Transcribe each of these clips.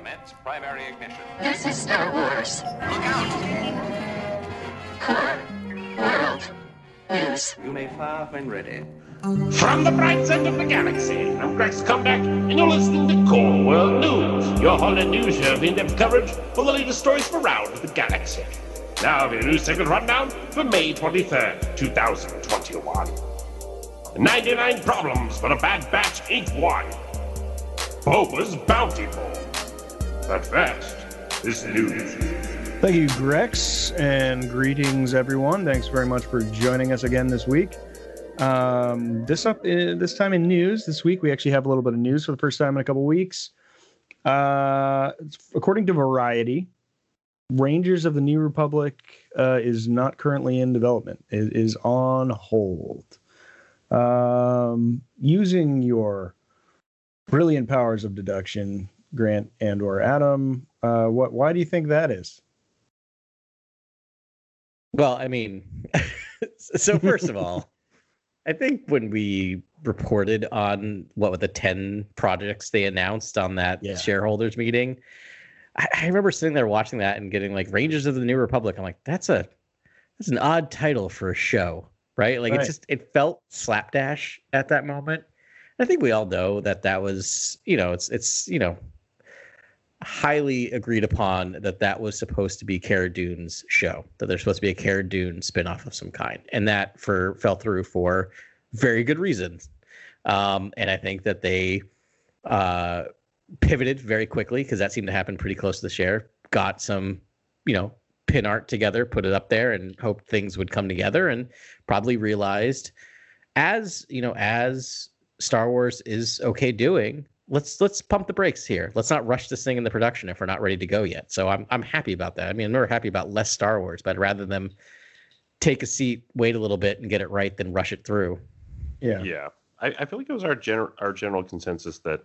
Commence primary ignition. This is Star Wars. Look out! Core World News. You may fire when ready. From the bright side of the galaxy, I'm Grex Comeback, and you're listening to Core World News, your holiday news show of in-depth coverage for the latest stories from around the galaxy. Now the news segment rundown for May 23rd, 2021. 99 problems, but a bad batch ain't one. Boba's bountiful. But first, this is the news. Thank you, Grex, and greetings, everyone. Thanks very much for joining us again this week. Um, this up uh, this time in news this week, we actually have a little bit of news for the first time in a couple weeks. Uh, according to Variety, Rangers of the New Republic uh, is not currently in development. It is on hold. Um, using your brilliant powers of deduction, Grant and or Adam, uh, what? Why do you think that is? Well, I mean, so first of all, I think when we reported on what were the 10 projects they announced on that Yeah. shareholders meeting, I, I remember sitting there watching that and getting like Rangers of the New Republic. I'm like, that's a that's an odd title for a show, right? Like Right. it just it felt slapdash at that moment. I think we all know that that was, you know, it's it's you know highly agreed upon that that was supposed to be Cara Dune's show, that there's supposed to be a Cara Dune spinoff of some kind, and that for fell through for very good reasons. Um, and I think that they uh, pivoted very quickly because that seemed to happen pretty close to the share. Got some, you know, pin art together, put it up there, and hoped things would come together, and probably realized, as you know, as Star Wars is okay doing, let's let's pump the brakes here. Let's not rush this thing in the production if we're not ready to go yet. So I'm I'm happy about that. I mean, I'm never happy about less Star Wars, but rather than take a seat, wait a little bit, and get it right, than rush it through. Yeah. Yeah, I, I feel like it was our general our general consensus that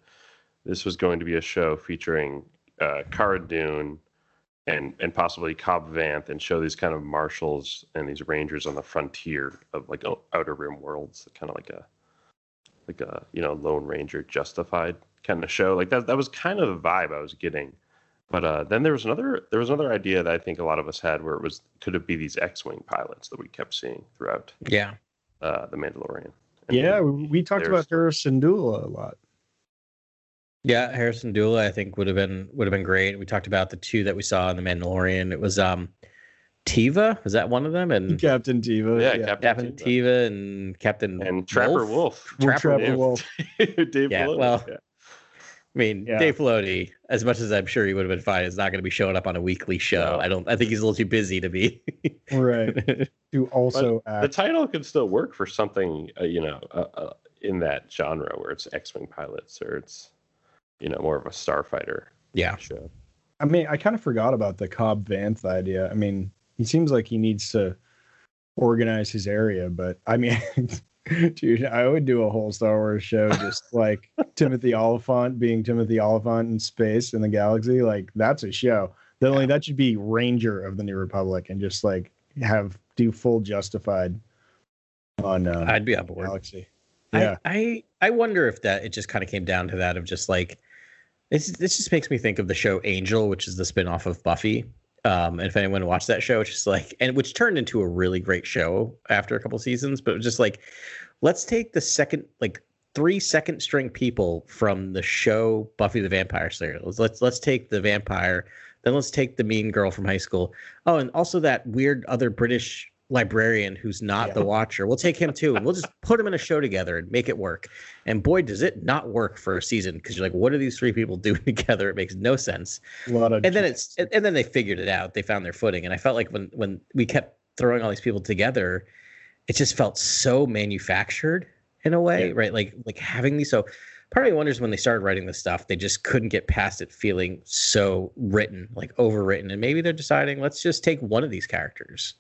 this was going to be a show featuring uh, Cara Dune and and possibly Cobb Vanth and show these kind of marshals and these rangers on the frontier of like outer rim worlds, kind of like a like a you know Lone Ranger Justified kind of show. Like that that was kind of the vibe I was getting. But uh, then there was another there was another idea that I think a lot of us had where it was could it be these X-wing pilots that we kept seeing throughout Yeah. uh, the Mandalorian. And Yeah, we, we talked about Harrison Dula a lot. Yeah, Harrison Dula, I think would have been would have been great. We talked about the two that we saw in the Mandalorian. It was um Teva, Is that one of them? And Captain Teva. Yeah, yeah. Captain Captain Teva. Tiva and Captain and Trapper Wolf. Well, Trapper Trapper Wolf. Wolf. Dave Yeah, Filoni, well, yeah. I mean, Yeah. Dave Filoni, as much as I'm sure he would have been fine, is not going to be showing up on a weekly show. No. I don't. I think he's a little too busy to be. Right. To also the title could still work for something, uh, you know, uh, uh, in that genre where it's X-wing pilots or it's, you know, more of a starfighter yeah. show. I mean, I kind of forgot about the Cobb Vanth idea. I mean, he seems like he needs to organize his area, but I mean, dude, I would do a whole Star Wars show just like Timothy Olyphant being Timothy Olyphant in space in the galaxy. Like, that's a show. That only that should be Ranger of the New Republic and just like have do full justified on uh, I'd be on board. galaxy. Yeah. I, I I wonder if that it just kind of came down to that of just like this. This just makes me think of the show Angel, which is the spinoff of Buffy. Um, and if anyone watched that show, just like, and which turned into a really great show after a couple seasons. But it was just like, let's take the second, like three second string people from the show Buffy the Vampire Slayer. Let's, let's take the vampire, then let's take the mean girl from high school. Oh, and also that weird other British librarian who's not the Watcher. We'll take him too, and we'll just put him in a show together and make it work. And boy, does it not work for a season because you're like, what are these three people doing together? It makes no sense. A lot of And then it's and and then they figured it out. They found their footing, and I felt like when when we kept throwing all these people together, it just felt so manufactured in a way, Yeah. right? Like like having these. So part of me wonders when they started writing this stuff, they just couldn't get past it feeling so written, like overwritten, and maybe they're deciding let's just take one of these characters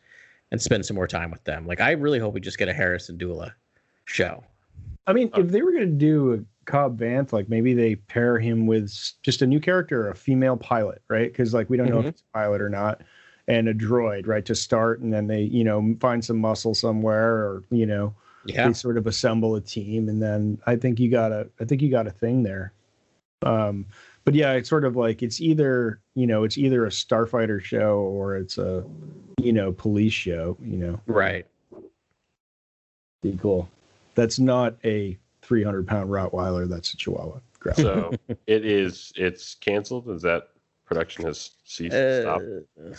and spend some more time with them. Like I really hope we just get a Harrison Dula show. I mean, if they were going to do a Cobb Vanth, like maybe they pair him with just a new character, a female pilot, right? Because like we don't know if Mhm. it's a pilot or not, and a droid, right, to start, and then they, you know, find some muscle somewhere, or you know, Yeah. they sort of assemble a team, and then I think you got a, I think you got a thing there. Um, but yeah, it's sort of like it's either you know it's either a starfighter show or it's a you know police show. You know, Right. be cool. That's not a 300 pound Rottweiler. That's a Chihuahua. Grab. So it is. It's canceled. Is that production has ceased? stopped? Uh,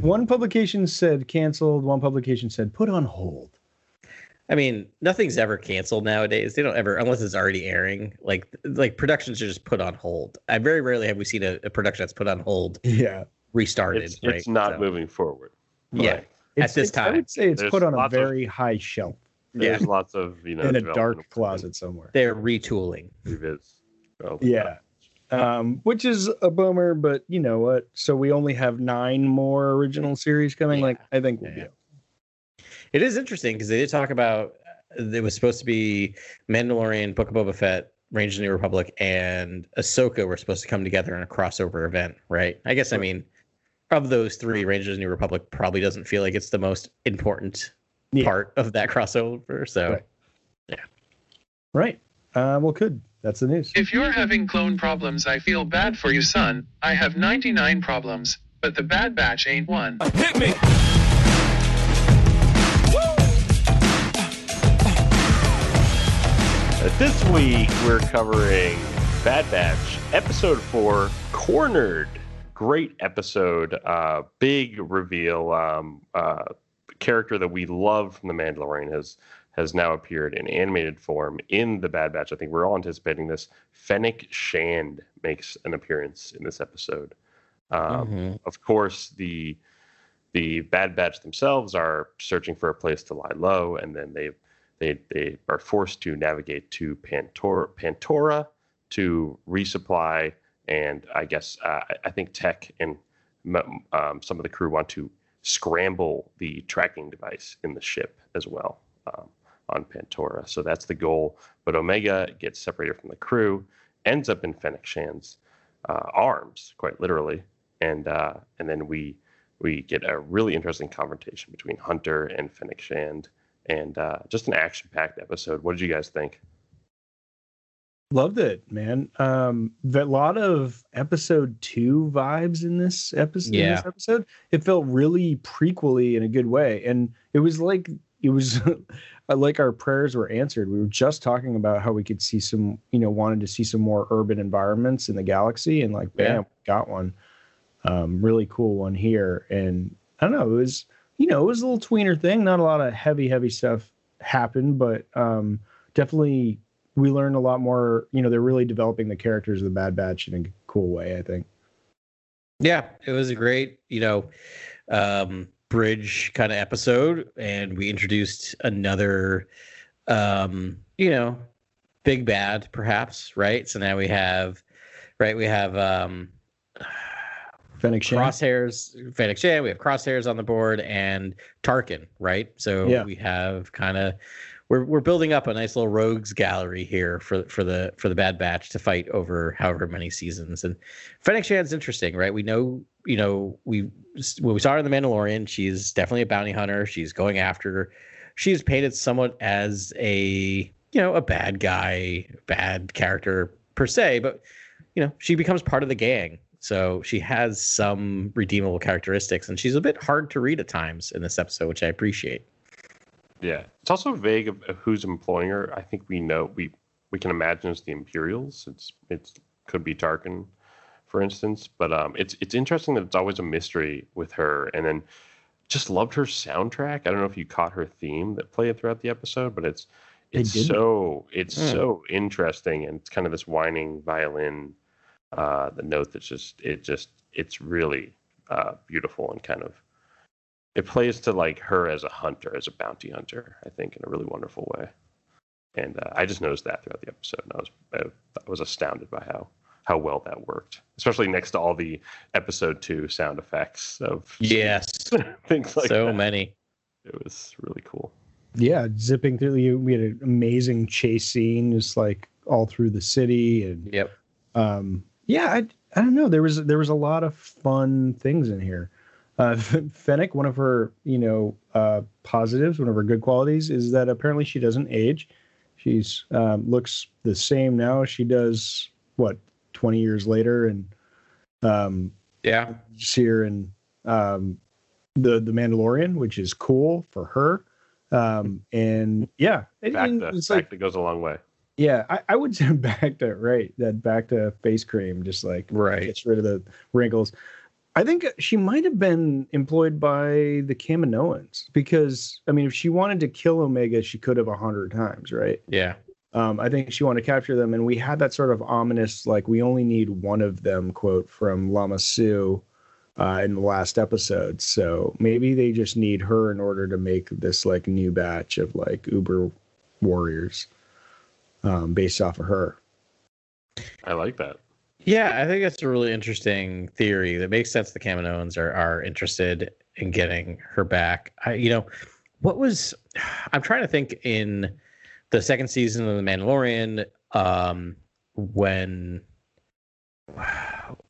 one publication said canceled. One publication said put on hold. I mean, nothing's ever canceled nowadays. They don't ever, unless it's already airing. Like, like productions are just put on hold. I very rarely have we seen a, a production that's put on hold Yeah. restarted. It's, right? it's not So, moving forward. Yeah. Right. It's, this it's- I would say it's There's put on a lots of- very high shelf There's lots of you know in a dark closet somewhere. They're retooling. reviz. Oh, Yeah. Um, which is a bummer, but you know what? So we only have nine more original series coming. Yeah. Like I think we'll Yeah. be It is interesting because they did talk about uh, it was supposed to be Mandalorian, Book of Boba Fett, Rangers of the New Republic, and Ahsoka were supposed to come together in a crossover event, right? I guess I mean, of those three, Rangers of the New Republic probably doesn't feel like it's the most important Yeah. part of that crossover. So Right. right. Uh, well, good. That's the news. If you're having clone problems, I feel bad for you, son. I have 99 problems, but the Bad Batch ain't one. Uh, This week we're covering Bad Batch episode four, Cornered. Great episode. Uh, big reveal. Um, uh, character that we love from The Mandalorian has has now appeared in animated form in the Bad Batch. I think we're all anticipating this. Fennec Shand makes an appearance in this episode. Um, Mhm. Of course, the the Bad Batch themselves are searching for a place to lie low, and then they they they are forced to navigate to Pantora, Pantora to resupply, and I guess uh, I- think Tech and um, some of the crew want to scramble the tracking device in the ship as well um, on Pantora. So that's the goal. But Omega gets separated from the crew, ends up in Fennec Shand's uh, arms, quite literally, and uh, and then we we get a really interesting confrontation between Hunter and Fennec Shand, and uh, just an action-packed episode. What did you guys think? Loved it, man. Um, a lot of episode two vibes in this episode. In Yeah. this episode, it felt really prequely in a good way, and it was like it was like our prayers were answered. We were just talking about how we could see some, you know, wanted to see some more urban environments in the galaxy, and like, bam, Yeah. got one. Um, really cool one here, and I don't know, it was, you know, it was a little tweener thing. Not a lot of heavy, heavy stuff happened, but um, definitely we learned a lot more. You know, they're really developing the characters of the Bad Batch in a cool way. I think. Yeah, it was a great, you know, um, bridge kind of episode, and we introduced another, um, you know, big bad, perhaps, right? So now we have, right, we have um, Fennec Shand. crosshairs, Fennec Shand, we have crosshairs on the board, and Tarkin, right? So Yeah. we have kind of. We're, we're building up a nice little rogues gallery here for for the for the Bad Batch to fight over however many seasons, and Fennec Shand's interesting, right? We know, you know, we when we saw her in The Mandalorian, she's definitely a bounty hunter. She's going after. She's painted somewhat as a you know a bad guy, bad character per se, but you know she becomes part of the gang, so she has some redeemable characteristics, and she's a bit hard to read at times in this episode, which I appreciate. Yeah, it's also vague of, of who's employing her. I think we know we we can imagine it's the Imperials. It's it's could be Tarkin, for instance. But um, it's it's interesting that it's always a mystery with her. And then just loved her soundtrack. I don't know if you caught her theme that played throughout the episode, but it's it's so it's Hmm. so interesting and it's kind of this whining violin. Uh, the note that's just it just it's really uh, beautiful and kind of it plays to like her as a hunter, as a bounty hunter, I think, in a really wonderful way. And uh, I just noticed that throughout the episode, and I was I, I was astounded by how how well that worked, especially next to all the episode two sound effects of Yes, things like so that. many. It was really cool. Yeah, zipping through the. We had an amazing chase scene, just like all through the city, and Yep. um, yeah, I I don't know. There was there was a lot of fun things in here. Uh, Fennec, one of her you know uh, positives, one of her good qualities is that apparently she doesn't age. She's um, looks the same now she does what 20 years later, and um, Yeah. see her in um, the the Mandalorian, which is cool for her. Um, and yeah, and- Back and it's back like to goes a long way. Yeah, I, I would say back to right that back to face cream, just like Right. gets rid of the wrinkles. I think she might have been employed by the Kaminoans because I mean, if she wanted to kill Omega, she could have a hundred times, right? Yeah. Um, I think she wanted to capture them, and we had that sort of ominous, like we only need one of them quote from Lama Su uh, in the last episode. So maybe they just need her in order to make this like new batch of like Uber warriors um, based off of her. I like that. Yeah, I think that's a really interesting theory. That makes sense. The Kaminoans are are interested in getting her back. I, you know, what was I'm trying to think in the second season of The Mandalorian, um, when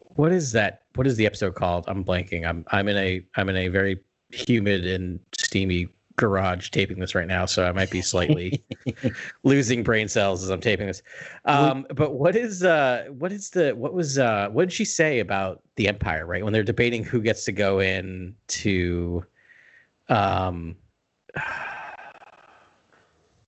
what is that? What is the episode called? I'm blanking. I'm I'm in a I'm in a very humid and steamy garage taping this right now, so I might be slightly losing brain cells as I'm taping this. Um, but what is uh what is the what was uh what did she say about the Empire, right? When they're debating who gets to go in to um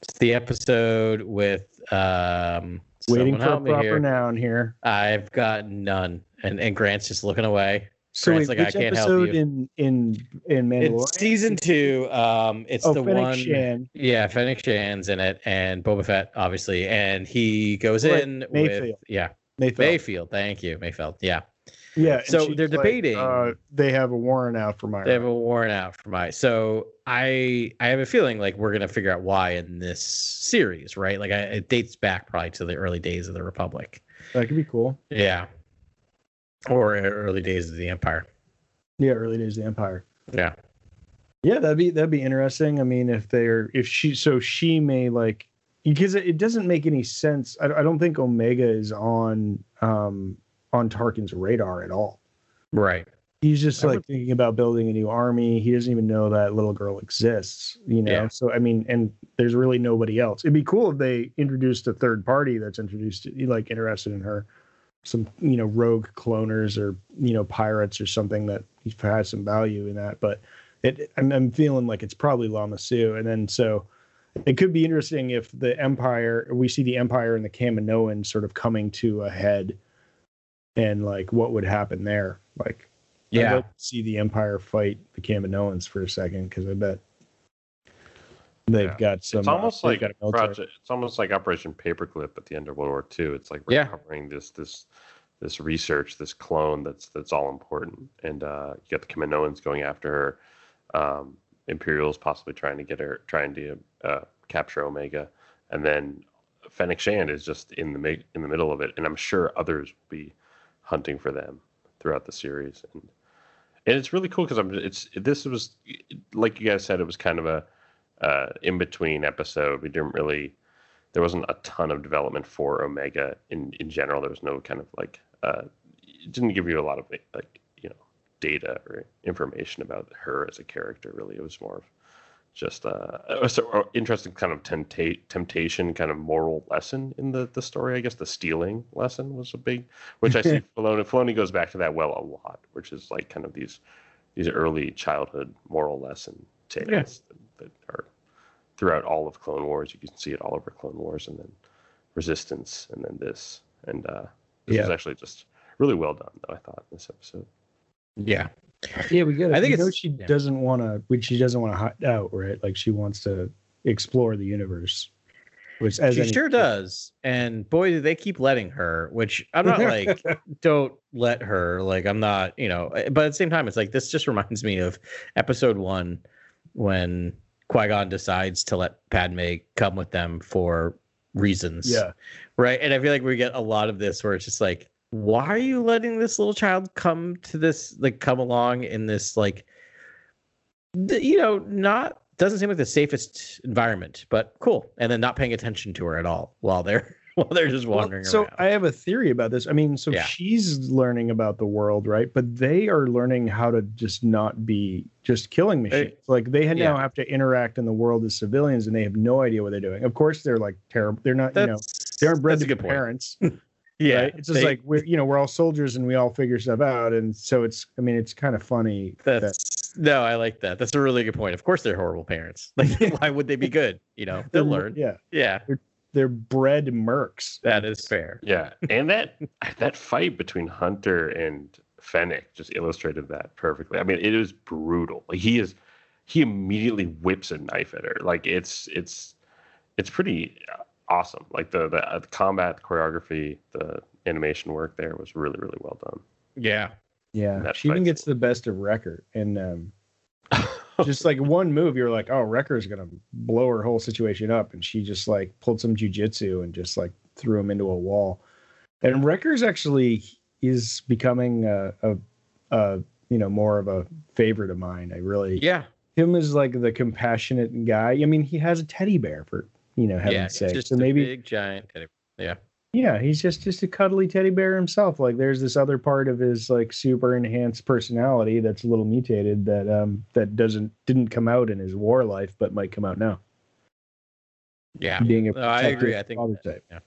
it's the episode with um Waiting for a proper here. noun here. I've got none. And and Grant's just looking away. So Grant's wait, like, I which can't help episode you. in in in Mandalorian? It's season two. Um it's oh, the Fennec one Shand. yeah, Fennec Shand's in it, and Boba Fett, obviously, and he goes Right, in with yeah Mayfeld. Mayfield. Thank you, Mayfeld. Yeah, Yeah. So they're like, debating- uh, they have a warrant out for my. they have a warrant out for my. So I I have a feeling like we're gonna figure out why in this series, right? Like I, it dates back probably to the early days of the Republic. that could be cool. Yeah, or early days of the Empire. Yeah, early days of the Empire. Yeah, Yeah, that'd be that'd be interesting. I mean, if they're if she so she may like because it, it doesn't make any sense. I, I don't think Omega is on um on Tarkin's radar at all. right. He's just I like would- thinking about building a new army. He doesn't even know that little girl exists. You know. Yeah. So I mean, and there's really nobody else. It'd be cool if they introduced a third party that's introduced like interested in her. Some you know rogue cloners or you know pirates or something that has some value in that. But it I'm, I'm feeling like it's probably Lama Su, and then so it could be interesting if the Empire we see the Empire and the Kaminoan sort of coming to a head, and like what would happen there. Like Yeah, see the Empire fight the Kaminoans for a second because I bet they've Yeah. got some. it's uh, almost they've like got a military- project. It's almost like Operation Paperclip at the end of World War II. It's like Yeah. recovering this this this research, this clone that's that's all important. And uh, you got the Kaminoans going after her. Um, Imperials possibly trying to get her, trying to uh, capture Omega, and then Fennec Shand is just in the mi- in the middle of it. And I'm sure others will be hunting for them throughout the series. And and it's really cool because I'm it's this was like you guys said it was kind of a uh, in between episode. We didn't really there wasn't a ton of development for Omega in in general. There was no kind of like uh, it didn't give you a lot of like you know data or information about her as a character. Really, it was more of just uh, of interesting kind of tempta- temptation, kind of moral lesson in the the story. I guess the stealing lesson was a big, which I see Filoni. Filoni goes back to that well a lot, which is like kind of these these early childhood moral lesson tales Yeah. That, that are throughout all of Clone Wars. You can see it all over Clone Wars, and then Resistance, and then this, and uh, this Yeah. was actually just really well done. Though I thought in this episode. yeah, Yeah, we get it. I think you know she yeah. doesn't want to. Which she doesn't want to hide out, right? Like she wants to explore the universe. Which as she any- sure does. And boy, do they keep letting her. Which I'm not like, don't let her. Like I'm not, you know. But at the same time, it's like this just reminds me of Episode One when Qui Gon decides to let Padme come with them for reasons. Yeah. right? And I feel like we get a lot of this where it's just like, why are you letting this little child come to this, like, come along in this, like, th- you know, not doesn't seem like the safest environment, but cool. And then not paying attention to her at all while they're while they're just Well, wandering so around. I have a theory about this. I mean, so Yeah. she's learning about the world, right? But they are learning how to just not be just killing machines. like they ha- now yeah. have to interact in the world as civilians, and they have no idea what they're doing. Of course, they're like terrible. They're not, you know, they aren't bred to good parents. Yeah, right? it's just they- like we're you know we're all soldiers and we all figure stuff out, and so it's I mean it's kind of funny. that- That's no, I like that. That's a really good point. Of course, they're horrible parents. Like, why would they be good? You know, they'll learn. Yeah, Yeah, they're bred mercs. that is fair. Yeah, and that that fight between Hunter and Fennec just illustrated that perfectly. I mean, it was brutal. Like he is, he immediately whips a knife at her. Like it's it's it's pretty uh, awesome. Like the the, uh, the combat choreography, the animation work there was really really well done. Yeah, Yeah, That she even gets the best of Wrecker, and um, just like one move, you're like, oh, Wrecker's gonna blow her whole situation up, and she just like pulled some jujitsu and just like threw him into a wall. And Wrecker's actually is becoming a, a, a you know more of a favorite of mine. I really yeah, him is like the compassionate guy. I mean, he has a teddy bear for you know heaven's yeah. Sake. just So a maybe big giant. teddy- Yeah, yeah, he's just just a cuddly teddy bear himself. Like there's this other part of his like super enhanced personality that's a little mutated that um that doesn't didn't come out in his war life but might come out now. yeah. Being a No, I agree. I think that- type. yeah.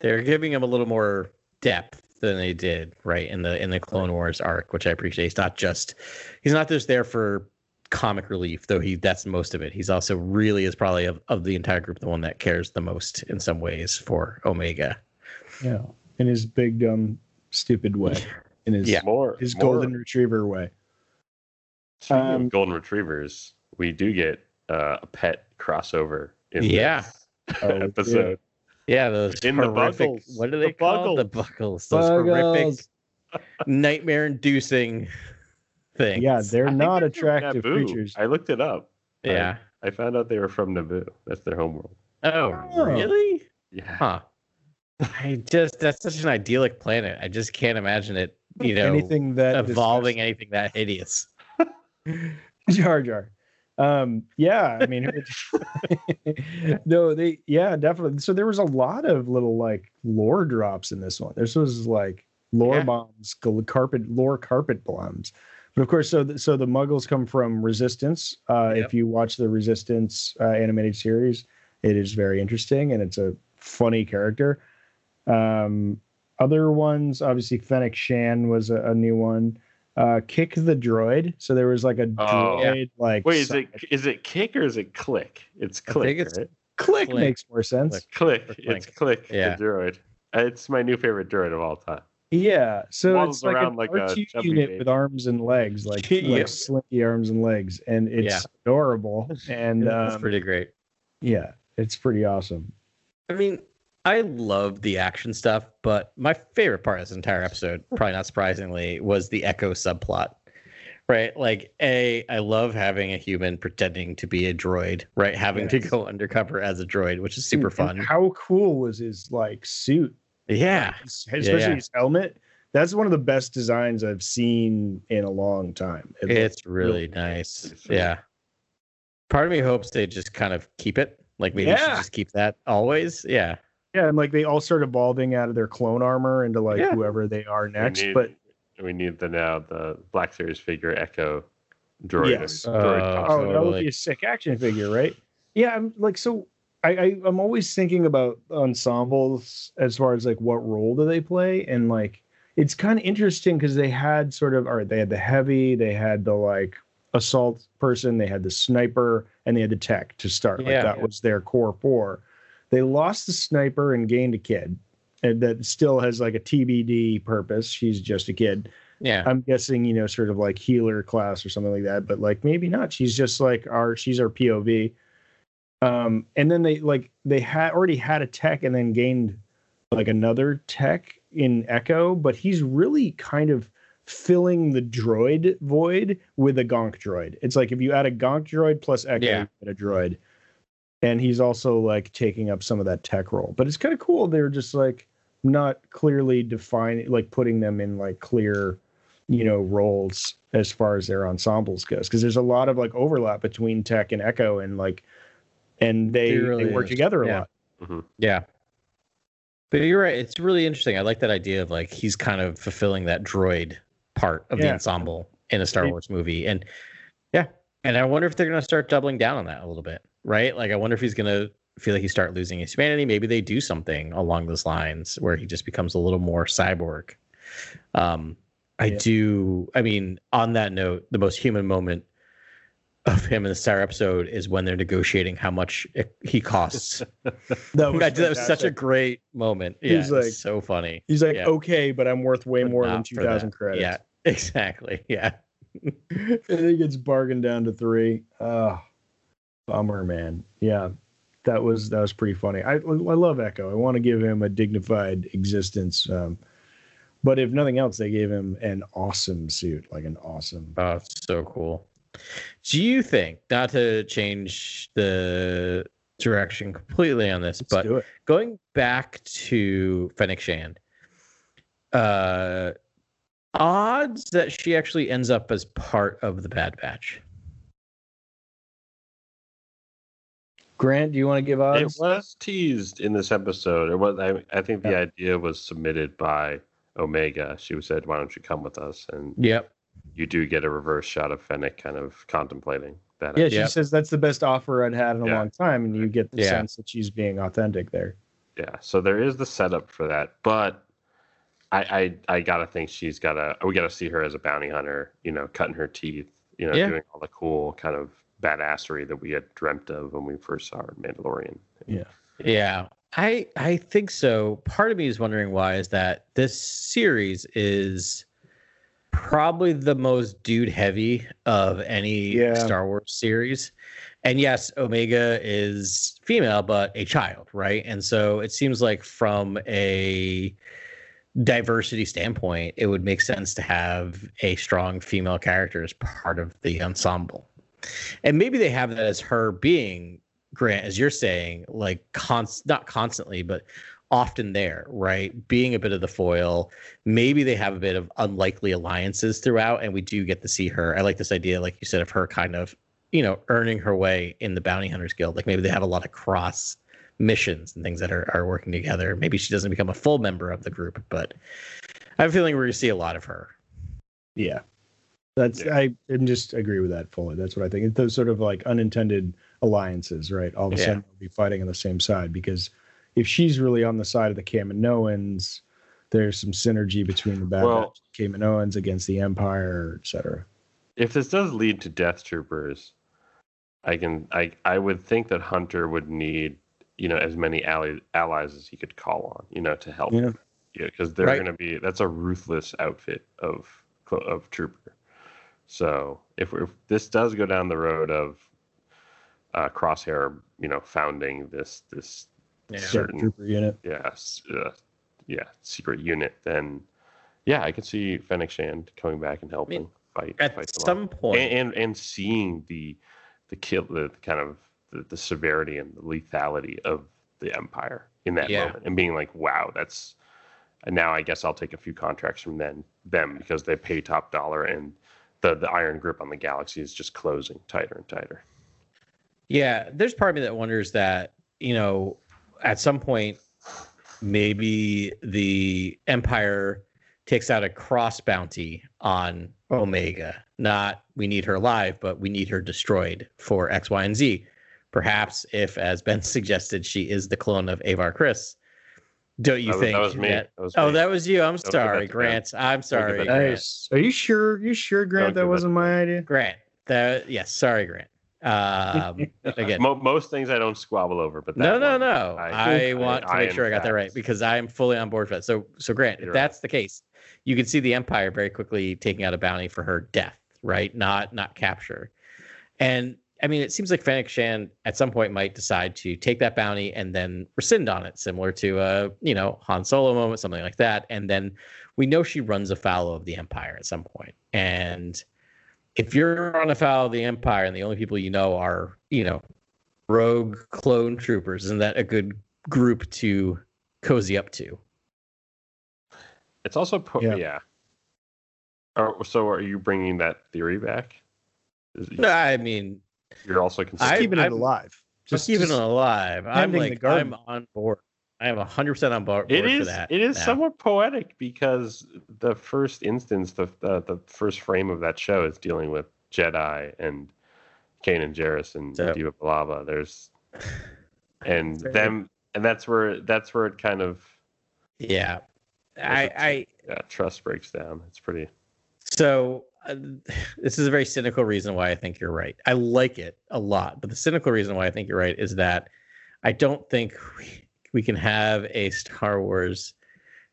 they're giving him a little more depth than they did right in the in the Clone Wars arc, which I appreciate. He's not just he's not just there for comic relief, though he that's most of it. He's also really is probably of, of the entire group the one that cares the most in some ways for Omega. Yeah, in his big dumb stupid way, in his Yeah. More his more- golden retriever way. Um, golden retrievers, we do get uh, a pet crossover in Yeah. this Oh, episode. Yeah, those In the buckles. What do The they call it? the buckles? Those Buggles. horrific, nightmare-inducing things. Yeah, they're I think not they're attractive Naboo. creatures. I looked it up. yeah. I found out they were from Naboo. That's their homeworld. Oh, Oh. really? Yeah. Huh. I just that's such an idyllic planet. I just can't imagine it, you know, Anything that evolving anything that hideous. Jar Jar. Um, yeah, I mean, no, they, yeah, definitely. So there was a lot of little like lore drops in this one. This was like lore Yeah. bombs, gal- carpet lore carpet bombs. But of course, so the, so the Muggles come from Resistance. Uh, Yep. If you watch the Resistance uh, animated series, it is very interesting and it's a funny character. Um, other ones, obviously, Fennec Shand was a, a new one. Uh, Kick the Droid. So there was like a Oh. Yeah. droid, like Wait, is it is it kick or is it click? It's click. it's- right? click, Click. makes more sense. Click. click. It's click. Yeah. The droid. It's my new favorite droid of all time. Yeah, so Waddles it's like around an like a R2 jumpy unit baby. with arms and legs, like, Yeah. like slinky arms and legs, and it's Yeah. adorable. And That's um, pretty great. yeah, it's pretty awesome. I mean, I love the action stuff, but my favorite part of this entire episode, probably not surprisingly, was the Echo subplot. Right? Like, A, I love having a human pretending to be a droid, right? Having to go undercover as a droid, which is super And fun. How cool was his like suit, Yeah. Especially yeah. his helmet? That's one of the best designs I've seen in a long time. It It's really really nice. It's really Yeah. Part of me hopes they just kind of keep it. Like maybe Yeah. just keep that always. Yeah. yeah, and like they all start evolving out of their clone armor into like Yeah. whoever they are next. we need, but we need the now the Black Series figure Echo droid. Yes. droid Uh, costume. Oh, that would be a sick action figure, right? Yeah, I'm like so. I, I I'm always thinking about ensembles as far as like what role do they play, and like it's kind of interesting because they had sort of all right, they had the heavy, they had the like assault person, they had the sniper, and they had the tech to start. Like Yeah. that was their core four. They lost the sniper and gained a kid, and that still has like a TBD purpose. She's just a kid. Yeah. I'm guessing, you know, sort of like healer class or something like that, but like maybe not. She's just like our she's our POV. Um, and then they like they had already had a tech and then gained like another tech in Echo, but he's really kind of filling the droid void with a Gonk droid. It's like if you add a Gonk droid plus Echo, Yeah. you get a droid. And he's also like taking up some of that tech role. But it's kind of cool. They're just like not clearly defining like putting them in like clear you know roles as far as their ensembles goes because there's a lot of like overlap between tech and echo and like and they, really they work is. together a Yeah. lot Yeah. But you're right. It's really interesting. I like that idea of like he's kind of fulfilling that droid part of the ensemble in a Star It- Wars movie. And yeah. And I wonder if they're going to start doubling down on that a little bit, right? Like, I wonder if he's going to feel like he start losing his humanity. Maybe they do something along those lines where he just becomes a little more cyborg. Um, I Yeah. do. I mean, on that note, the most human moment of him in the Star episode is when they're negotiating how much it, he costs. That was, I- that was such a great moment. He Yeah, was it was like- so funny. He's like, Yeah. okay, but I'm worth way But more than not two for thousand that. credits. Yeah, exactly. Yeah. and then he gets bargained down to three. Oh, bummer, man. Yeah, that was that was pretty funny. I I love Echo. I want to give him a dignified existence. Um, but if nothing else, they gave him an awesome suit, like an awesome. Oh, it's so cool. Do you think, not to change the direction completely on this, Let's but going back to Fennec Shand, uh, odds that she actually ends up as part of the Bad Batch? Grant, do you want to give odds? It odds? was teased in this episode. It was. I, I think the Yeah. idea was submitted by Omega. She said, "Why don't you come with us?" And Yep. You do get a reverse shot of Fennec kind of contemplating that. Yeah, idea. she Yep. says that's the best offer I'd had in a Yeah. long time, and you get the Yeah. sense that she's being authentic there. yeah. So there is the setup for that, but I I, I gotta think she's gotta. We gotta see her as a bounty hunter. You know, cutting her teeth. You know, Yeah. doing all the cool kind of badassery that we had dreamt of when we first saw her in Mandalorian. Yeah, I I think so. Part of me is wondering why is that this series is probably the most dude heavy of any Yeah. Star Wars series. And yes, Omega is female, but a child, right? And so it seems like from a diversity standpoint, it would make sense to have a strong female character as part of the ensemble. And maybe they have that as her being Grant, as you're saying, like const not constantly, but often there, right? Being a bit of the foil. Maybe they have a bit of unlikely alliances throughout, and we do get to see her. I like this idea, like you said, of her kind of, you know, earning her way in the Bounty Hunters Guild. Like maybe they have a lot of cross missions and things that are, are working together. Maybe she doesn't become a full member of the group, but I have a feeling we're gonna see a lot of her. Yeah. That's Yeah. I am just agree with that fully. That's what I think. It's those sort of like unintended alliances, right? All of a Yeah. sudden they'll be fighting on the same side because if she's really on the side of the Kaminoans, there's some synergy between the Bad Well- Batch Kaminoans against the Empire, et cetera. if this does lead to death troopers i can i i would think that hunter would need you know as many ally, allies as he could call on you know to help Yeah. yeah because they're Right. going to be that's a ruthless outfit of of trooper so if, if this does go down the road of uh crosshair you know founding this this Yeah. certain Trooper unit. yeah, uh, yeah, secret unit, then yeah, I could see Fennec Shand coming back and helping fight. At fight some off. point, and, and and seeing the the kill, the kind of the, the severity and the lethality of the Empire in that Yeah. moment, and being like, wow, that's. And now I guess I'll take a few contracts from them, them because they pay top dollar, and the the iron grip on the galaxy is just closing tighter and tighter. Yeah, there's part of me that wonders that, you know, at some point, maybe the Empire takes out a cross bounty on oh. Omega. Not we need her alive, but we need her destroyed for X, Y, and Z. Perhaps if, as Ben suggested, she is the clone of Avar Kriss. Don't you That was- think? that was me. that- That was oh, me. that was you. I'm give that sorry, to Grant. I'm sorry, Grant. Nice. Are you sure? You sure, Grant, Don't that wasn't that my idea? Grant. That yes, sorry, Grant. Um, again, Mo- most things I don't squabble over, but that no, no, one, no. I, I- want to make am sure I got that right because I'm fully on board with that. So, so Grant, if You're that's the case, you can see the Empire very quickly taking out a bounty for her death, right? Not not capture. And I mean, it seems like Fennec Shand at some point might decide to take that bounty and then rescind on it, similar to a you know Han Solo moment, something like that. And then we know she runs afoul of the Empire at some point. And if you're on afoul of the Empire and the only people you know are you know rogue clone troopers, isn't that a good group to cozy up to? It's also po- Yeah. yeah. Oh, so are you bringing that theory back? No, I mean, You're also considering. Keeping it alive. just keeping it alive. I'm like. I'm on board. I am 100% on board, it for that. It is now. somewhat poetic because the first instance, the, the the first frame of that show is dealing with Jedi and Kanan Jarrus and So- Depa Billaba. There's and them, and that's where that's where it kind of Yeah. I, I yeah, trust breaks down. It's pretty. so uh, this is a very cynical reason why I think you're right. I like it a lot, but the cynical reason why I think you're right is that I don't think we, we can have a Star Wars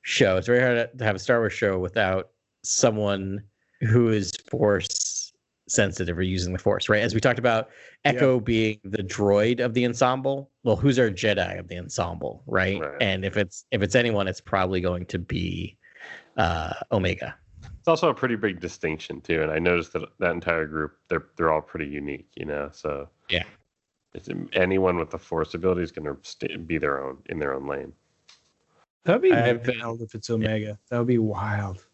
show. It's very hard to have a Star Wars show without someone who is force sensitive or using the force, right? As we talked about Echo being the droid of the ensemble. Well, who's our Jedi of the ensemble, right? Right. And if it's if it's anyone, it's probably going to be uh Omega. It's also a pretty big distinction too, and I noticed that that entire group they're they're all pretty unique, you know. So Yeah. It's, anyone with the force ability is going to st- be their own in their own lane. That'd be I've wild if it's Omega. That would be wild.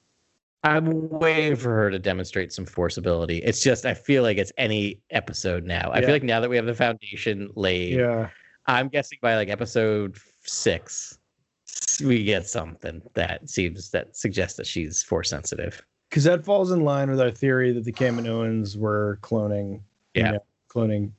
I'm waiting for her to demonstrate some force ability. It's just I feel like it's any episode now. I feel like now that we have the foundation laid, Yeah. I'm guessing by like episode six, we get something that seems that suggests that she's force sensitive. Because that falls in line with our theory that the Kaminoans were cloning. you know, cloning.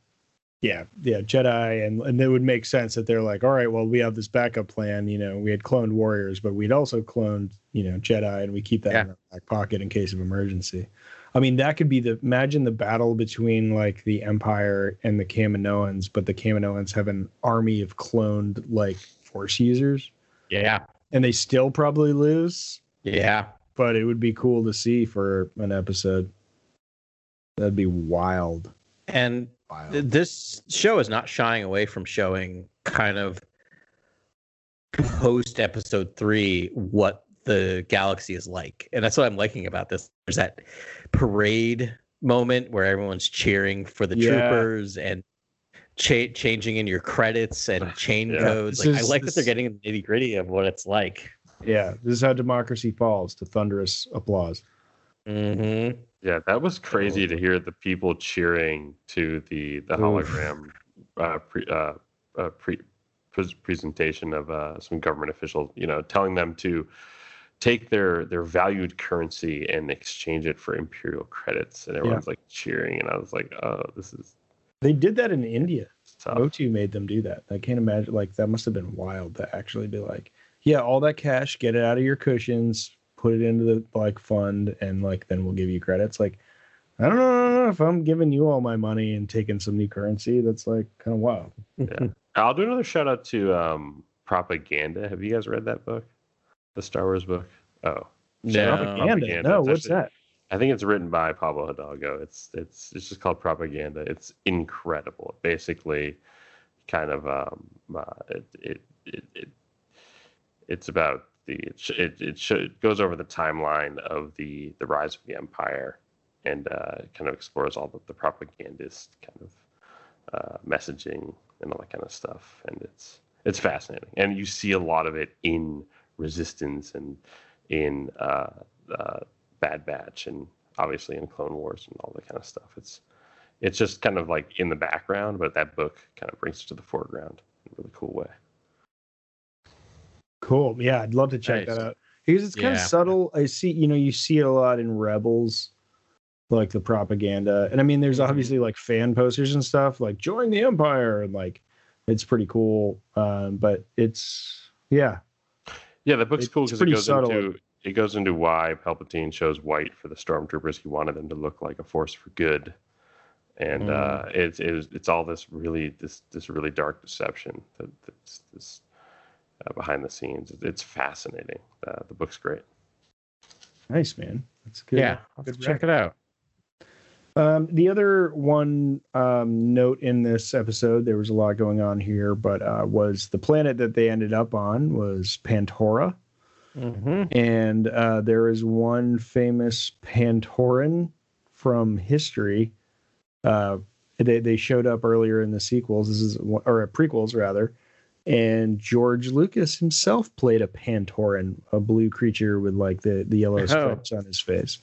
Yeah, yeah, Jedi, and and it would make sense that they're like, all right, well, we have this backup plan. You know, we had cloned warriors, but we'd also cloned, you know, Jedi, and we keep that in our back pocket in case of emergency. I mean, that could be the imagine the battle between like the Empire and the Kaminoans, but the Kaminoans have an army of cloned like Force users, Yeah, and they still probably lose. yeah. But it would be cool to see for an episode. That'd be wild. And This show is not shying away from showing kind of post episode three what the galaxy is like and that's what i'm liking about this there's that parade moment where everyone's cheering for the Yeah. troopers and cha- changing in your credits and chain Yeah. codes This like i is- like that they're getting the nitty gritty of what it's like Yeah, this is how democracy falls to thunderous applause. hmm Yeah, that was crazy to hear the people cheering to the the hologram uh, pre, uh, uh, pre, pres- presentation of uh, some government official. You know, telling them to take their their valued currency and exchange it for imperial credits, and everyone's like cheering, and I was like, oh, this is They did that in India. Modi made them do that. I can't imagine. Like that must have been wild to actually be like, yeah, all that cash, get it out of your cushions, put it into the like fund, and like then we'll give you credits. Like, I don't know, I don't know if I'm giving you all my money and taking some new currency. That's like kind of wild. Yeah. I'll do another shout out to um, Propaganda. Have you guys read that book, the Star Wars book? Oh, No. Propaganda. Propaganda. No, It's what's actually- that? I think it's written by Pablo Hidalgo. It's it's it's just called Propaganda. It's incredible. Basically, kind of um, uh, it, it it it it's about the it it, it goes over the timeline of the the rise of the empire and uh, kind of explores all the, the propagandist kind of uh, messaging and all that kind of stuff. And it's it's fascinating, and you see a lot of it in Resistance and in uh, uh, Bad Batch, and obviously in Clone Wars and all that kind of stuff. It's it's just kind of like in the background, but that book kind of brings it to the foreground in a really cool way. Cool. Yeah, I'd love to check Nice. that out because it's kind of subtle. I see, you know, you see it a lot in Rebels, like the propaganda, and I mean, there's Mhm. obviously like fan posters and stuff, like "Join the Empire," and like it's pretty cool. Um, but it's yeah, Yeah, the book's It's cool because it goes subtle. into it goes into why Palpatine chose white for the stormtroopers. He wanted them to look like a force for good, and Mm. uh, it's it's it's all this really this this really dark deception that, that's this uh, behind the scenes. It's fascinating. Uh, the book's great. nice man. That's good. yeah I'll have check it out Um, the other one um, note in this episode, there was a lot going on here, but uh, was the planet that they ended up on was Pantora. hmm and uh, there is one famous Pantoran from history. Uh, they they showed up earlier in the sequels. This is or prequels rather, and George Lucas himself played a Pantoran, a blue creature with like the the yellow Oh. stripes on his face.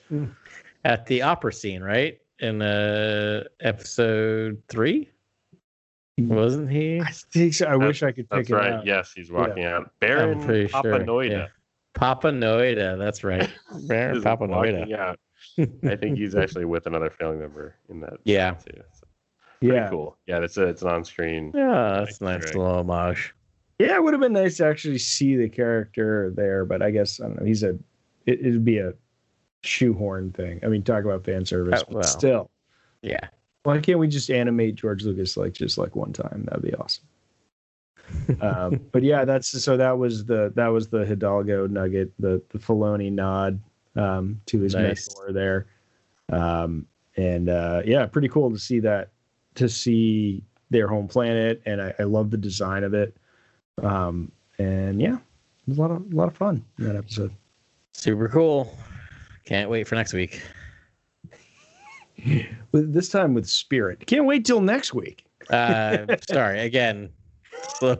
at the opera scene right in uh episode three wasn't he I think so. I That's- wish I could pick That's it That's right. out. Yes, he's walking out. Baron I'm sure, Papanoida yeah. Papanoida, that's right. Baron is Papanoida. I think he's actually with another family member in that. Yeah. Too, so. Pretty Yeah, cool. Yeah, that's a, it's an on-screen. Yeah, that's a nice Right. little homage. yeah. It would have been nice to actually see the character there, but I guess I don't know. He's a it, it'd be a shoehorn thing. I mean, talk about fan service, Uh, but still. Yeah. Why can't we just animate George Lucas like just like one time? That'd be awesome. um, but yeah, that's so that was the that was the Hidalgo nugget, the the Filoni nod um, to his Nice. mentor there, um, and uh, yeah, pretty cool to see that to see their home planet, and I, I love the design of it, um, and yeah, it was a lot of a lot of fun in that episode. Super cool. Can't wait for next week. With this time with Spirit, can't wait till next week. Uh, sorry again. Slow,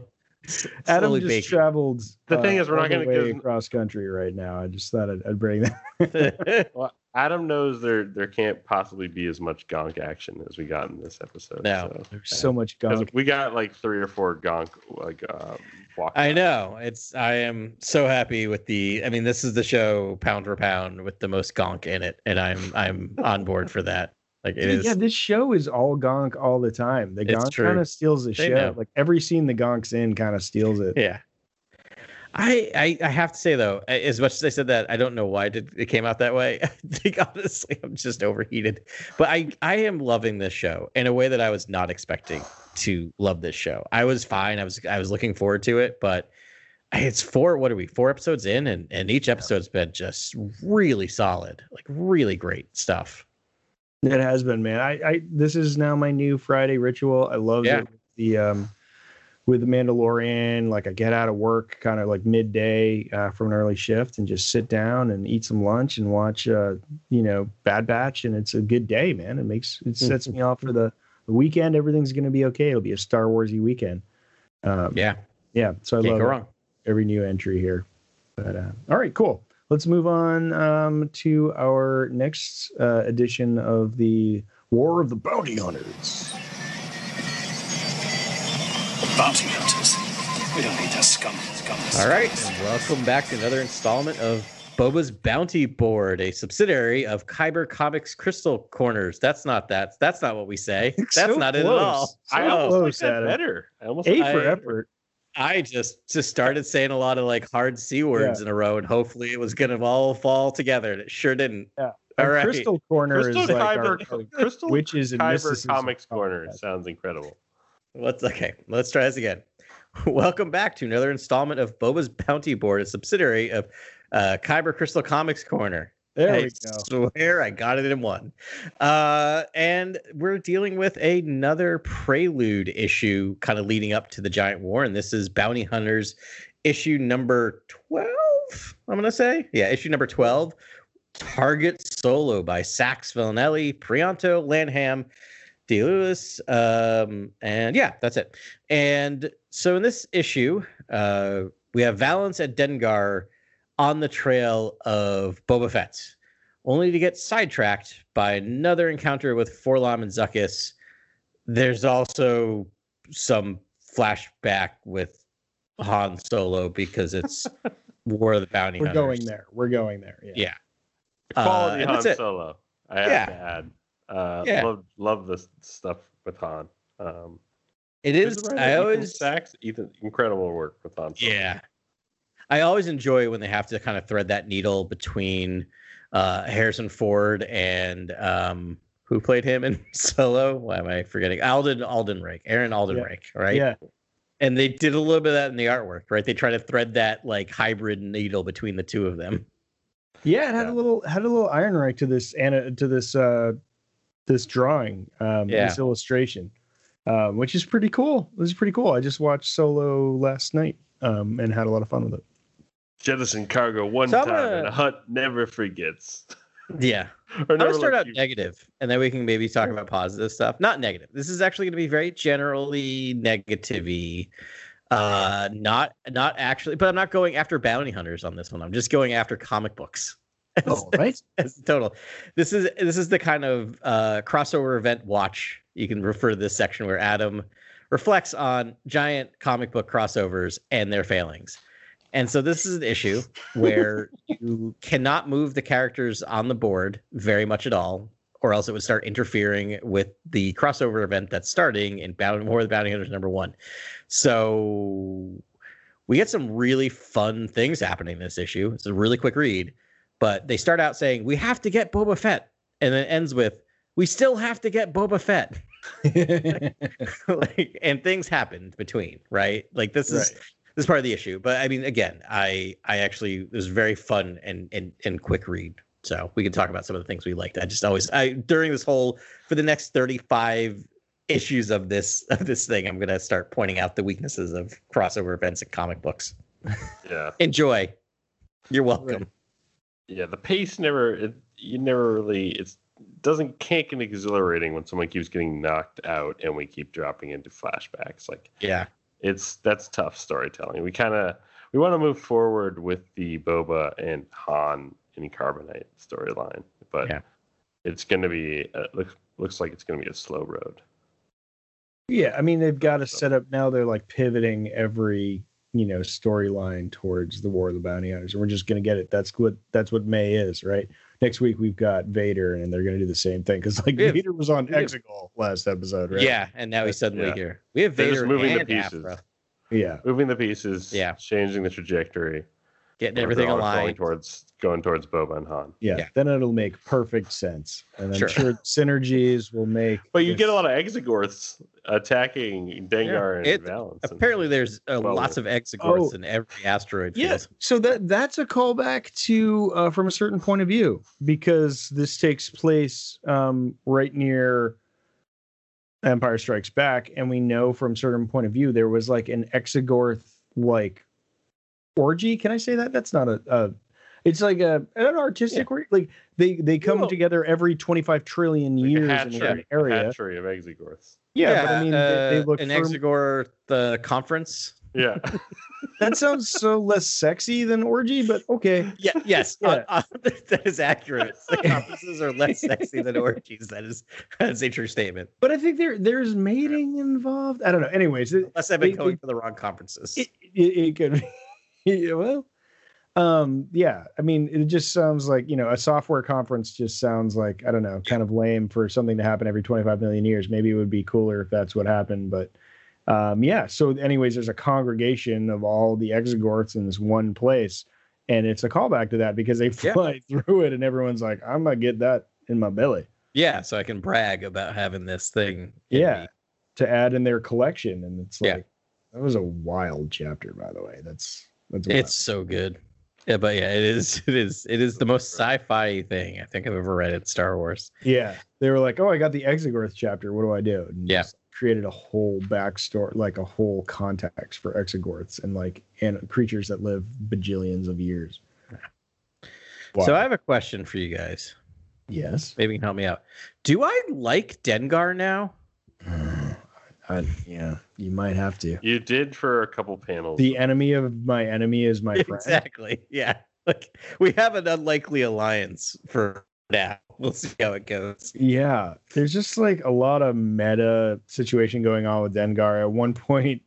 Adam just baking. traveled. The thing uh, is, we're not gonna way give- across country right now. I just thought I'd, I'd bring that. Well, Adam knows there there can't possibly be as much gonk action as we got in this episode. No. so. There's so much gunk. we got like three or four gonk like um, walk. I know. It's I am so happy with the I mean this is the show pound for pound with the most gonk in it and I'm I'm on board for that. Like it is Yeah, this show is all gonk all the time. The It's gonk kind of steals the They show. know. Like every scene the gonk's in kind of steals it. Yeah. I, I I have to say though, as much as I said that, I don't know why it, it came out that way. I think honestly, I'm just overheated. But I I am loving this show in a way that I was not expecting to love this show. I was fine. I was I was looking forward to it, but it's four. What are we? Four episodes in, and and each episode's been just really solid, like really great stuff. It has been, man. I, I this is now my new Friday ritual. I love Yeah. it. The um with the Mandalorian, like I get out of work kind of like midday uh, from an early shift and just sit down and eat some lunch and watch uh, you know, Bad Batch and it's a good day, man. It makes it sets me off for the, the weekend. Everything's gonna be okay. It'll be a Star Warsy weekend. Um, Yeah, yeah. So I can't love wrong. every new entry here. But uh, all right, cool. Let's move on um, to our next uh, edition of the War of the Bounty Hunters. Bounty hunters. We don't need their scum. scum All right, and welcome back to another installment of Boba's Bounty Board, a subsidiary of Kyber Comics Crystal Corners. That's not that. That's not what we say. That's So not it at all. So I almost close, like that Adam. better. I almost A for I- effort. I just just started saying a lot of like hard c words in a row, and hopefully it was gonna all fall together, and it sure didn't. Yeah. All Our right. Crystal Corner Crystal is like our, Kyber, Crystal witches and Kyber mysticism Comics Corner sounds incredible. Let's okay. Let's try this again. Welcome back to another installment of Boba's Bounty Board, a subsidiary of uh, Kyber Crystal Comics Corner. There I we go. swear I got it in one. Uh, and we're dealing with another prelude issue kind of leading up to the giant war. And this is Bounty Hunters issue number 12. I'm going to say. Yeah, issue number 12. Target Solo by Sacks Villanelli, Prianto, Lanham, D. Lewis. Um, and yeah, that's it. And so in this issue, uh, we have Valance at Dengar on the trail of Boba Fett, only to get sidetracked by another encounter with 4-LOM and Zuckuss. There's also some flashback with Han Solo because it's War of the Bounty We're Hunters. going there. We're going there. Yeah. Yeah. Quality Uh, Han. Solo. I have to add. Uh, Yeah. Love love this stuff with Han. Um, It who's is. the? I Ethan always. Sacks. Ethan, incredible work with Han. Solo. Yeah. I always enjoy when they have to kind of thread that needle between uh, Harrison Ford and um, who played him in Solo. Why am I forgetting? Alden Alden Rake, Aaron Alden Yeah. Right? Yeah. And they did a little bit of that in the artwork, right? They try to thread that like hybrid needle between the two of them. Yeah, it had Yeah. a little had a little iron right to this and to this uh this drawing, um Yeah. this illustration. Um, which is pretty cool. This is pretty cool. I just watched Solo last night um and had a lot of fun with it. Jettison cargo one So time, gonna- and a hunt never forgets. Yeah. or I'm gonna start out you- negative, and then we can maybe talk about positive stuff. Not negative. This is actually going to be very generally negativey. Uh, not not actually, but I'm not going after bounty hunters on this one. I'm just going after comic books. Oh, right? As a total. This is this is the kind of uh, crossover event watch. You can refer to this section where Adam reflects on giant comic book crossovers and their failings. And so this is an issue where you cannot move the characters on the board very much at all, or else it would start interfering with the crossover event that's starting in Bounty War of the Bounty Hunters number one. So we get some really fun things happening in this issue. It's a really quick read, but they start out saying we have to get Boba Fett, and then it ends with we still have to get Boba Fett. like, and things happened between, right? Like this is Right. this is part of the issue. But I mean, again, I I actually it was very fun and and and quick read. So we can talk about some of the things we liked. I just always I during this whole for the next 35 issues of this of this thing, I'm gonna start pointing out the weaknesses of crossover events and comic books. Yeah, Enjoy. You're welcome. Yeah. The pace never. It, you never really. It's doesn't can't get exhilarating when someone keeps getting knocked out and we keep dropping into flashbacks. Like Yeah. it's that's tough storytelling. We kind of we want to move forward with the Boba and Han and Carbonite storyline, but Yeah. it's going to be uh, looks looks like it's going to be a slow road. Yeah, I mean they've got to set up now. They're like pivoting every you know storyline towards the War of the Bounty Hunters, and we're just gonna get it. That's what that's what May is, right? Next week we've got Vader, and they're gonna do the same thing because like We have- Vader was on Exegol last episode, right? Yeah, and now he's suddenly Yeah. here. We have Vader moving the and pieces. Aphra yeah, Moving the pieces, Yeah. changing the trajectory, getting They're everything all Going aligned. towards going towards Boba and Han. yeah. Yeah. Then it'll make perfect sense, and I'm Sure. sure, synergies will make. But you this- get a lot of Exogorths attacking Dengar and It- Valance. and- Apparently, there's uh, Well, lots of Exogorths oh. in every asteroid Yeah, so that that's a callback to uh, from a certain point of view because this takes place um, right near Empire Strikes Back, and we know from certain point of view there was like an Exogorth like orgy. Can I say that? That's not a. a it's like a an artistic orgy. Like they they come Well- together every twenty five trillion like a years in hatchery, an a area. hatchery of Exogorths. Yeah, but I mean they, they uh, look an firm- Exegor the conference. Yeah, that sounds so less sexy than orgy, but okay. Yeah, yes, Yeah. uh, uh, that is accurate. The conferences are less sexy than orgies. That is that is a true statement. But I think there there's mating involved. I don't know. Anyways, it Unless I've been They- going they- to the wrong conferences. it, it, it could be yeah, well. Um, yeah, I mean, it just sounds like you know a software conference just sounds like I don't know, kind of lame for something to happen every 25 million years. Maybe it would be cooler if that's what happened, but um, yeah. So, anyways, there's a congregation of all the Exogorths in this one place, and it's a callback to that because they Yeah. fly through it, and everyone's like, "I'm gonna get that in my belly." yeah, so I can brag about having this thing. yeah me. to add in their collection and it's Yeah. like that was a wild chapter by the way that's that's it's so good. Yeah, but yeah, it is. It is. It is the most sci-fi thing I think I've ever read in Star Wars. yeah they were like oh i got the exogorth chapter what do i do and Yeah. created a whole backstory like a whole context for exogorths and like and creatures that live bajillions of years So I have a question for you guys. yes Maybe you can help me out. Do I like Dengar now? I, yeah you might have to you did for a couple panels. the enemy of my enemy is my friend Exactly. Yeah. Like we have an unlikely alliance for now. We'll see how it goes. Yeah, there's just like a lot of meta situation going on with Dengar. At one point,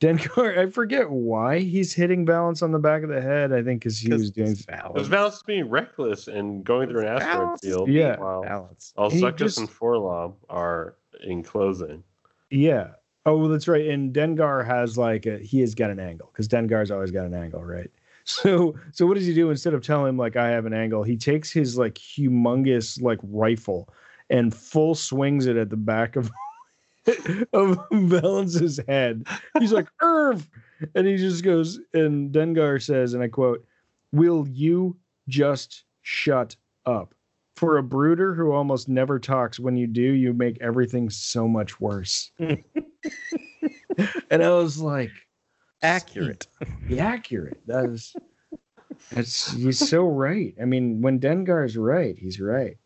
Dengar, I forget why he's hitting Valance on the back of the head. I think because he was doing. it was Valance being reckless and going through an asteroid Valance field. Yeah. while balance. Alzuckus He just- and 4-LOM are enclosing. Yeah. Oh, well, that's right. And Dengar has like a, he has got an angle because Dengar's always got an angle, right? So, so what does he do instead of telling him like I have an angle? He takes his like humongous like rifle and full swings it at the back of of Valance's head. He's like Irv, and he just goes. And Dengar says, and I quote, "Will you just shut up?" For a brooder who almost never talks, when you do, you make everything so much worse. and I was like, Accurate. "Be accurate. That is, that's he's so right. I mean, when Dengar's right, he's right.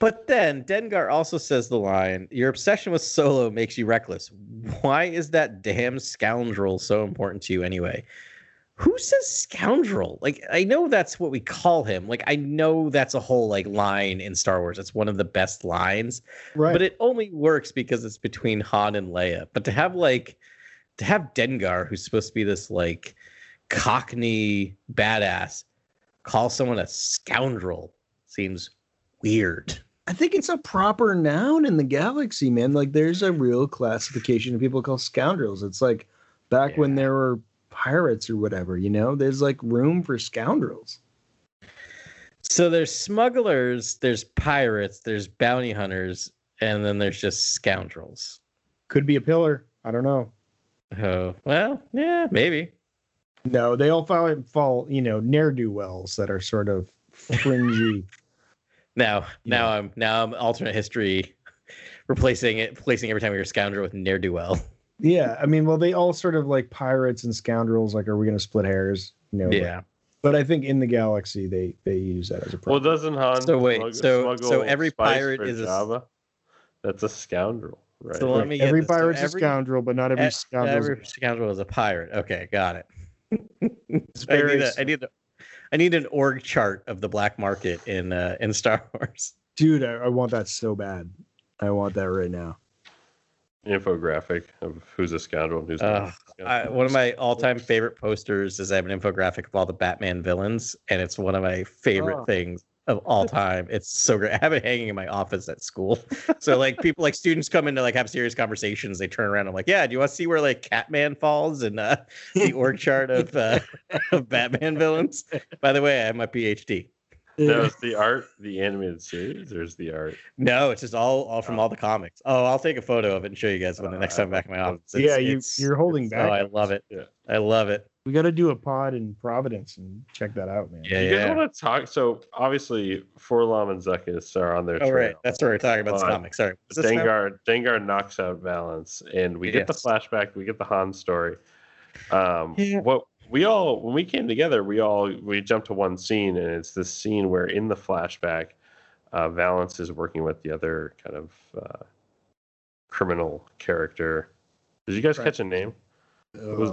But then Dengar also says the line, Your obsession with Solo makes you reckless. Why is that damn scoundrel so important to you anyway? Who says scoundrel? Like, I know that's what we call him. Like, I know that's a whole like line in Star Wars. It's one of the best lines. Right. But it only works because it's between Han and Leia. But to have like to have Dengar, who's supposed to be this like cockney badass, call someone a scoundrel seems weird. I think it's a proper noun in the galaxy, man. Like there's a real classification of people called scoundrels. It's like back when there were pirates or whatever, you know, there's like room for scoundrels. So there's smugglers, there's pirates, there's bounty hunters, and then there's just scoundrels. Could be a pillar. I don't know. Oh, well, yeah, maybe. No, they all fall, fall you know, ne'er do wells that are sort of fringy. Now, now I'm now I'm alternate history, replacing it, replacing every time we hear scoundrel with ne'er do well. Yeah, I mean, well, they all sort of like pirates and scoundrels. Like, are we going to split hairs? No. but- Yeah. But I think in the galaxy, they they use that as a. problem. Well, proper- doesn't Han So wait, smuggle- so- smuggle so every spice pirate for is a s- Java? That's a scoundrel, right? So let me get every this. So pirate's every- a scoundrel, but not every e- scoundrel. Every scoundrel is a pirate. Okay, got it. It's I need a, I need a, I need an org chart of the black market in uh, in Star Wars. Dude, I, I want that so bad. I want that right now. Infographic of who's a scoundrel and who's Uh, not. a I, scoundrel. one of my all-time favorite posters is I have an infographic of all the Batman villains, and it's one of my favorite Oh. things of all time. It's so great. I have it hanging in my office at school. So like people, like students come in to like have serious conversations. They turn around. I'm like, yeah, do you want to see where like Catman falls and uh, the org chart of uh, of Batman villains? By the way, I have my PhD. Now, is the art the animated series or is the art? No, it's just all all from all the comics. Oh, I'll take a photo of it and show you guys when the next time I'm back in my office. It's- yeah, you it's- you're holding back. Oh. I love it. Yeah. I love it. We got to do a pod in Providence and check that out, man. Yeah, you guys want to talk? So obviously, 4-LOM and Zuckuss are on their Oh, trail. right. That's what we're talking about. This Fine. comic. Sorry. What's this now? Dengar Dengar knocks out Valance, and we get the flashback. We get the Han story. Um, Yeah. What we all when we came together, we all we jumped to one scene, and it's this scene where in the flashback, uh, Valance is working with the other kind of uh, criminal character. Did you guys Right. catch a name? What was,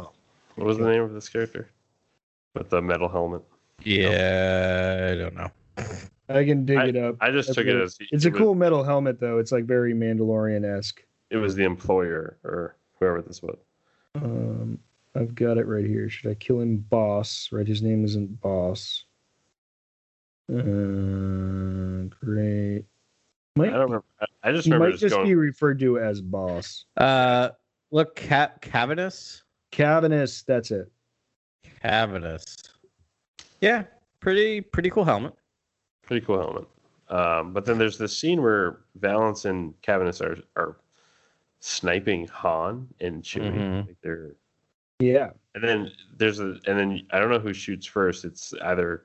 what was the name of this character with the metal helmet? Yeah, I don't know. I can dig it up. I just That's took it really- as It's a it was- cool metal helmet, though. It's like very Mandalorian esque. It was the employer or whoever this was. Um, I've got it right here. Should I kill him, boss? Right, his name isn't boss. Uh, great. Might, I don't remember. I- I just remember might just just going. be referred to as boss. Uh, look, Cap Cavernous. Cavanus, that's it. Cavernous. Yeah, pretty pretty cool helmet. Pretty cool helmet. Um, but then there's this scene where Valance and Cavanius are are sniping Han and Chewie. Mhm. Like they're Yeah. and then there's a and then I don't know who shoots first. It's either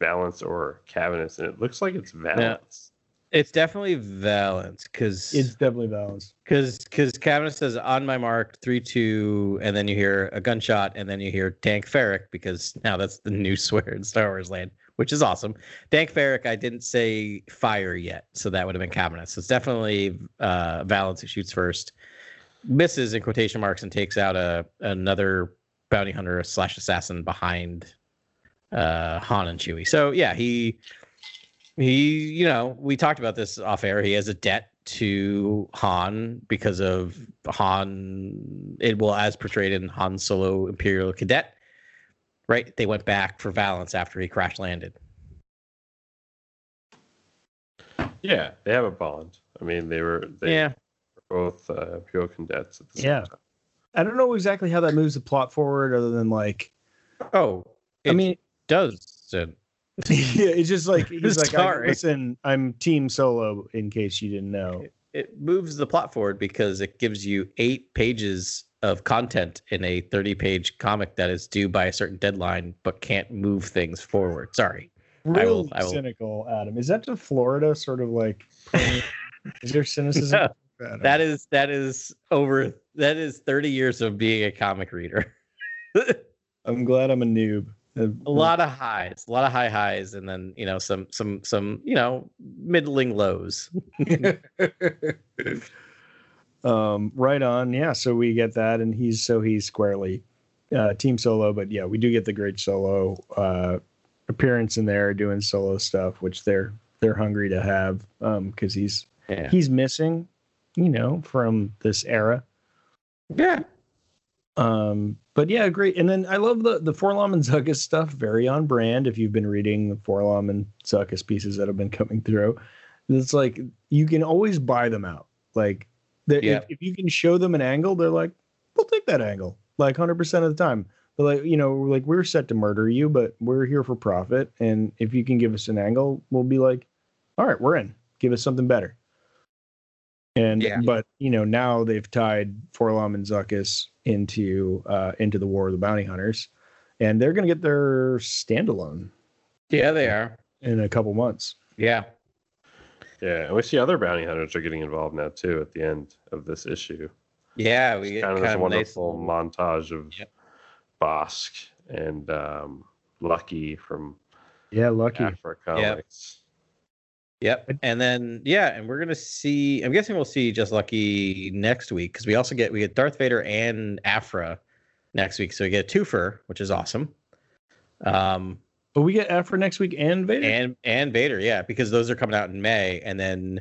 Valance or Cavanius, and it looks like it's Valance. It's definitely Valance because It's definitely balanced. because because Cavernous says on my mark three two, and then you hear a gunshot, and then you hear Dank farrik because now that's the new swear in Star Wars land, which is awesome. Dank farrik, I didn't say fire yet, so that would have been Cavernous. So it's definitely uh, Valance who shoots first, misses in quotation marks, and takes out a another bounty hunter slash assassin behind uh, Han and Chewie. So yeah, he he you know we talked about this off air he has a debt to han because of han it will as portrayed in han solo imperial cadet right they went back for valance after he crash landed Yeah, they have a bond. I mean, they were they yeah both uh, Imperial cadets at the same Yeah. time. I don't know exactly how that moves the plot forward, other than like, oh I mean it does it? yeah, it's just like he's like, I, listen, I'm Team Solo. In case you didn't know, it moves the plot forward because it gives you eight pages of content in a 30 page comic that is due by a certain deadline but can't move things forward sorry I will- really I will- cynical, Adam. Is that to Florida? Sort of like, is there cynicism? That is that is over that is 30 years of being a comic reader I'm glad I'm a noob. a lot of highs a lot of high highs and then you know some some some you know middling lows um, right on. Yeah. So we get that, and he's so he's squarely uh, Team Solo, but yeah, we do get the great Solo uh, appearance in there doing solo stuff, which they're they're hungry to have because he's yeah he's missing, you know, from this era. yeah Um, but yeah, great. And then I love the the 4-LOM and Zuckuss stuff, very on brand. If you've been reading the 4-LOM and Zuckuss pieces that have been coming through, It's like you can always buy them out. Like Yeah. if, if you can show them an angle, they're like, we'll take that angle like 100% of the time. But like, you know, like we're set to murder you, but we're here for profit. And if you can give us an angle, we'll be like, all right, we're in. Give us something better. And Yeah. but you know now they've tied 4-LOM and Zuckuss into uh into the War of the Bounty Hunters, and they're gonna get their standalone Yeah, they are. in a couple months. Yeah. Yeah, and we see other bounty hunters are getting involved now too at the end of this issue. Yeah, we It's get kind of this nice wonderful little- montage of Yep. Bosk and um, Lucky from Yeah, lucky. Aphra Comics. Yep. And then yeah, and we're gonna see. I'm guessing we'll see just Lucky next week because we also get we get Darth Vader and Aphra next week, so we get a twofer, which is awesome. Um, But we get Aphra next week and Vader. and and Vader, yeah, because those are coming out in May, and then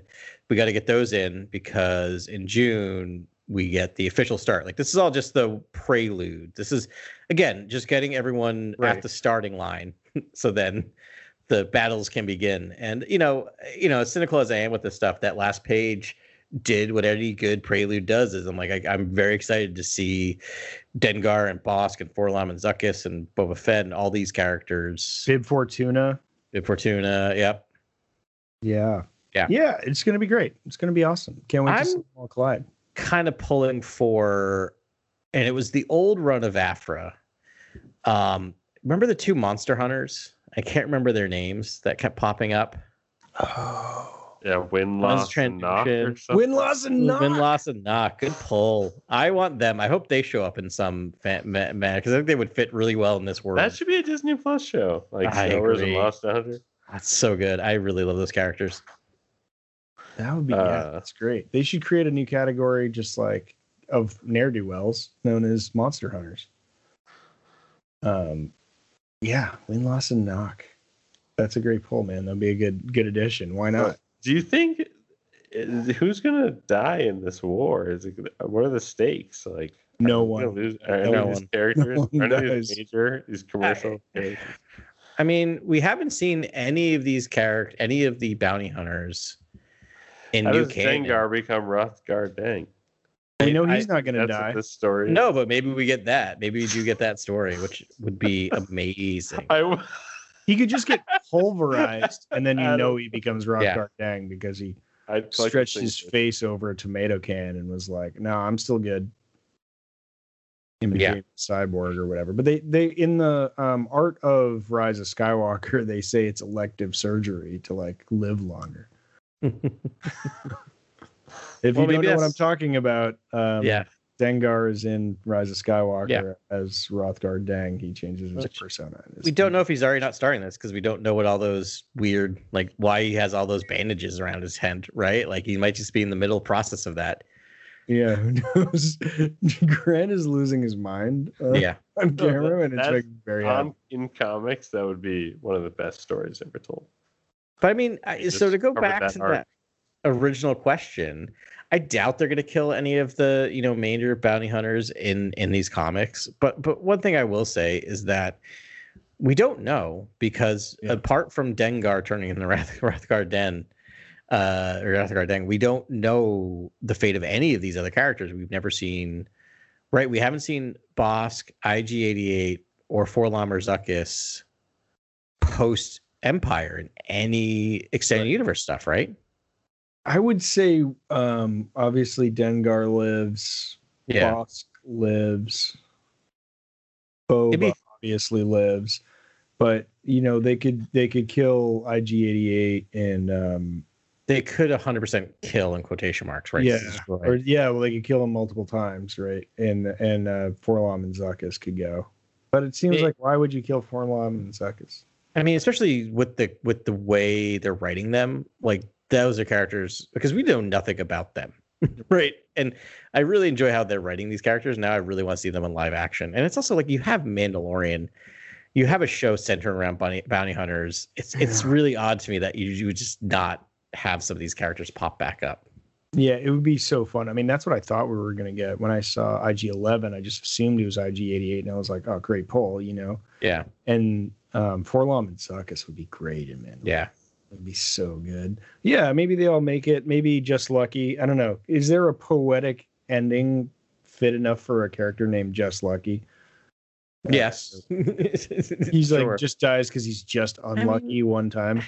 we got to get those in because in June we get the official start. Like this is all just the prelude. This is again just getting everyone Right. at the starting line, so then the battles can begin. And you know, you know, as cynical as I am with this stuff, that last page did what any good prelude does. Is I'm like I, I'm very excited to see Dengar and Bosk and 4-LOM and Zuckuss and Boba Fett and all these characters. Bib Fortuna. Bib Fortuna, yep. Yeah. Yeah. Yeah, it's gonna be great. It's gonna be awesome. Can't wait I'm- to see them all collide. kind of pulling for and it was the old run of Aphra. Um remember the two monster hunters? I can't remember their names that kept popping up. Oh. Yeah, win One's loss and knock or transition. something. Winloss and Nokk. Win loss and knock. Good pull. I want them. I hope they show up in some fan man because I think they would fit really well in this world. That should be a Disney Plus show, like I Star Wars and agree. Lost Hunter. That's so good. I really love those characters. That would be yeah, Uh, that's great. They should create a new category just like of ne'er do wells known as monster hunters. Um yeah, Winloss and Nokk. That's a great pull, man. That'd be a good good addition. Why not? Do you think is- who's gonna die in this war? Is it what are the stakes? Like No are we gonna one. Lose, are No any of one. characters? No one are these major? These commercial characters? I mean, we haven't seen any of these characters, any of the bounty hunters in How new does canon. Dengar become Rothgar Dang? We know I- he's not gonna die. what this story. No, but maybe we get that. Maybe we do get that story, which would be amazing. I w- He could just get pulverized and then you Adam. know he becomes Yeah. Rothgar Dang because he I'd like stretched his that- face over a tomato can and was like, "No, I'm still good." And Yeah. became cyborg or whatever. But they they in the um, art of Rise of Skywalker, they say it's elective surgery to like live longer. If Well, you don't maybe know what I'm talking about, um, yeah, Dengar is in Rise of Skywalker Yeah. as Rothgar Dang. He changes his Which- persona. in this we don't know if he's already not starting this because we don't know what all those weird, like, why he has all those bandages around his head, right? Like, he might just be in the middle process of that. Yeah, who knows? Grant is losing his mind uh, Yeah, on No, camera, and it's like very happy. on, in comics, that would be one of the best stories ever told. but I mean, I, so to go back that to arc. that original question, I doubt they're going to kill any of the you know major bounty hunters in in these comics. But but one thing I will say is that we don't know because Yeah. apart from Dengar turning in the Wrath, Wrathgar Den, uh, or Wrathgar Den, we don't know the fate of any of these other characters. We've never seen, right? We haven't seen Bosk, IG88, or 4-LOM or Zuckuss post Empire in any extended universe stuff, right? I would say, um, obviously, Dengar lives. Yeah. Bosk lives. Boba Maybe- obviously lives, but you know they could they could kill IG88 and um, They could 100% kill in quotation marks, right? yeah, Destroy. or yeah, well they could kill him multiple times, right? And and uh, 4-LOM and Zuckuss could go, but it seems May- like why would you kill 4-LOM and Zuckuss? I mean, especially with the with the way they're writing them, like those are characters because we know nothing about them, right? And I really enjoy how they're writing these characters. Now I really want to see them in live action, and it's also like you have Mandalorian, you have a show centered around bounty, bounty hunters. It's it's really odd to me that you you would just not have some of these characters pop back up. Yeah, it would be so fun. I mean, that's what I thought we were gonna get when I saw IG Eleven. I just assumed it was IG eighty eight, and I was like, oh, great pull, you know. Yeah, And um, 4-LOM and Zuckuss would be great in Mandalorian. yeah. That'd be so good. Yeah, maybe they all make it. Maybe just lucky. I don't know. Is there a poetic ending fit enough for a character named Just Lucky? Yes. He's Sure. like just dies because he's just unlucky one time.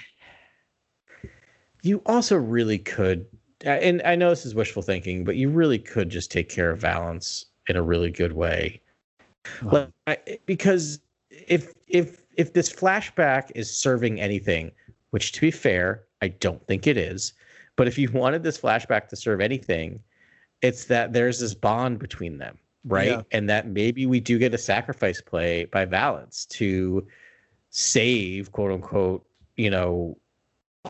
you also really could and i know this is wishful thinking but you really could just take care of valance in a really good way like, I, because if if if this flashback is serving anything which to be fair i don't think it is but if you wanted this flashback to serve anything it's that there's this bond between them right Yeah. and that maybe we do get a sacrifice play by valance to save quote unquote you know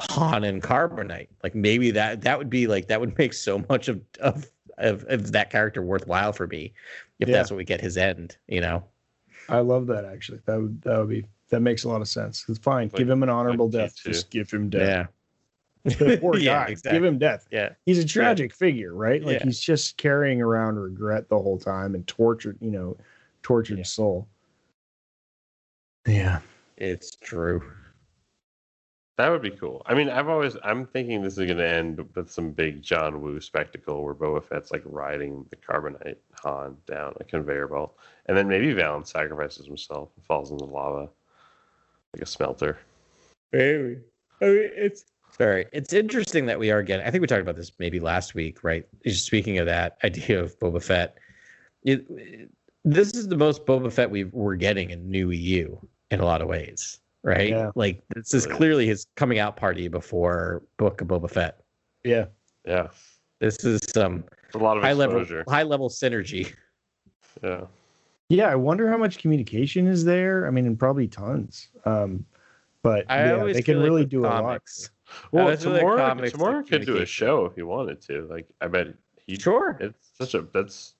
Han and Carbonite. Like maybe that that would be like that would make so much of of of, of that character worthwhile for me if Yeah. that's what we get his end. You know. I love that actually. That would that would be that makes a lot of sense. It's fine. Like- give him an honorable like death. T2. Just give him death. Yeah. The poor Yeah, guy. exactly. Give him death. Yeah. He's a tragic figure, right? Like Yeah. he's just carrying around regret the whole time and tortured, you know, tortured Yeah. soul. Yeah. It's true. That would be cool. I mean, I've always I'm thinking this is going to end with some big John Woo spectacle where Boba Fett's like riding the carbonite Han down a conveyor belt, and then maybe Valen sacrifices himself and falls in the lava like a smelter. Maybe. I mean, it's sorry. It's interesting that we are getting. I think we talked about this maybe last week, right? Just Speaking of that idea of Boba Fett, it, this is the most Boba Fett we we're getting in New EU in a lot of ways, right? Yeah. Like this is clearly his coming out party before Book of Boba Fett. Yeah. Yeah, This is some it's a lot of high level high level synergy. Yeah, Yeah. I wonder how much communication is there. I mean, and probably tons. Um, but I yeah, they can feel like really with do comics, well, I feel like Temuera, comics, the Temuera could do a show if he wanted to. Like, I bet he. Sure. It's such a that's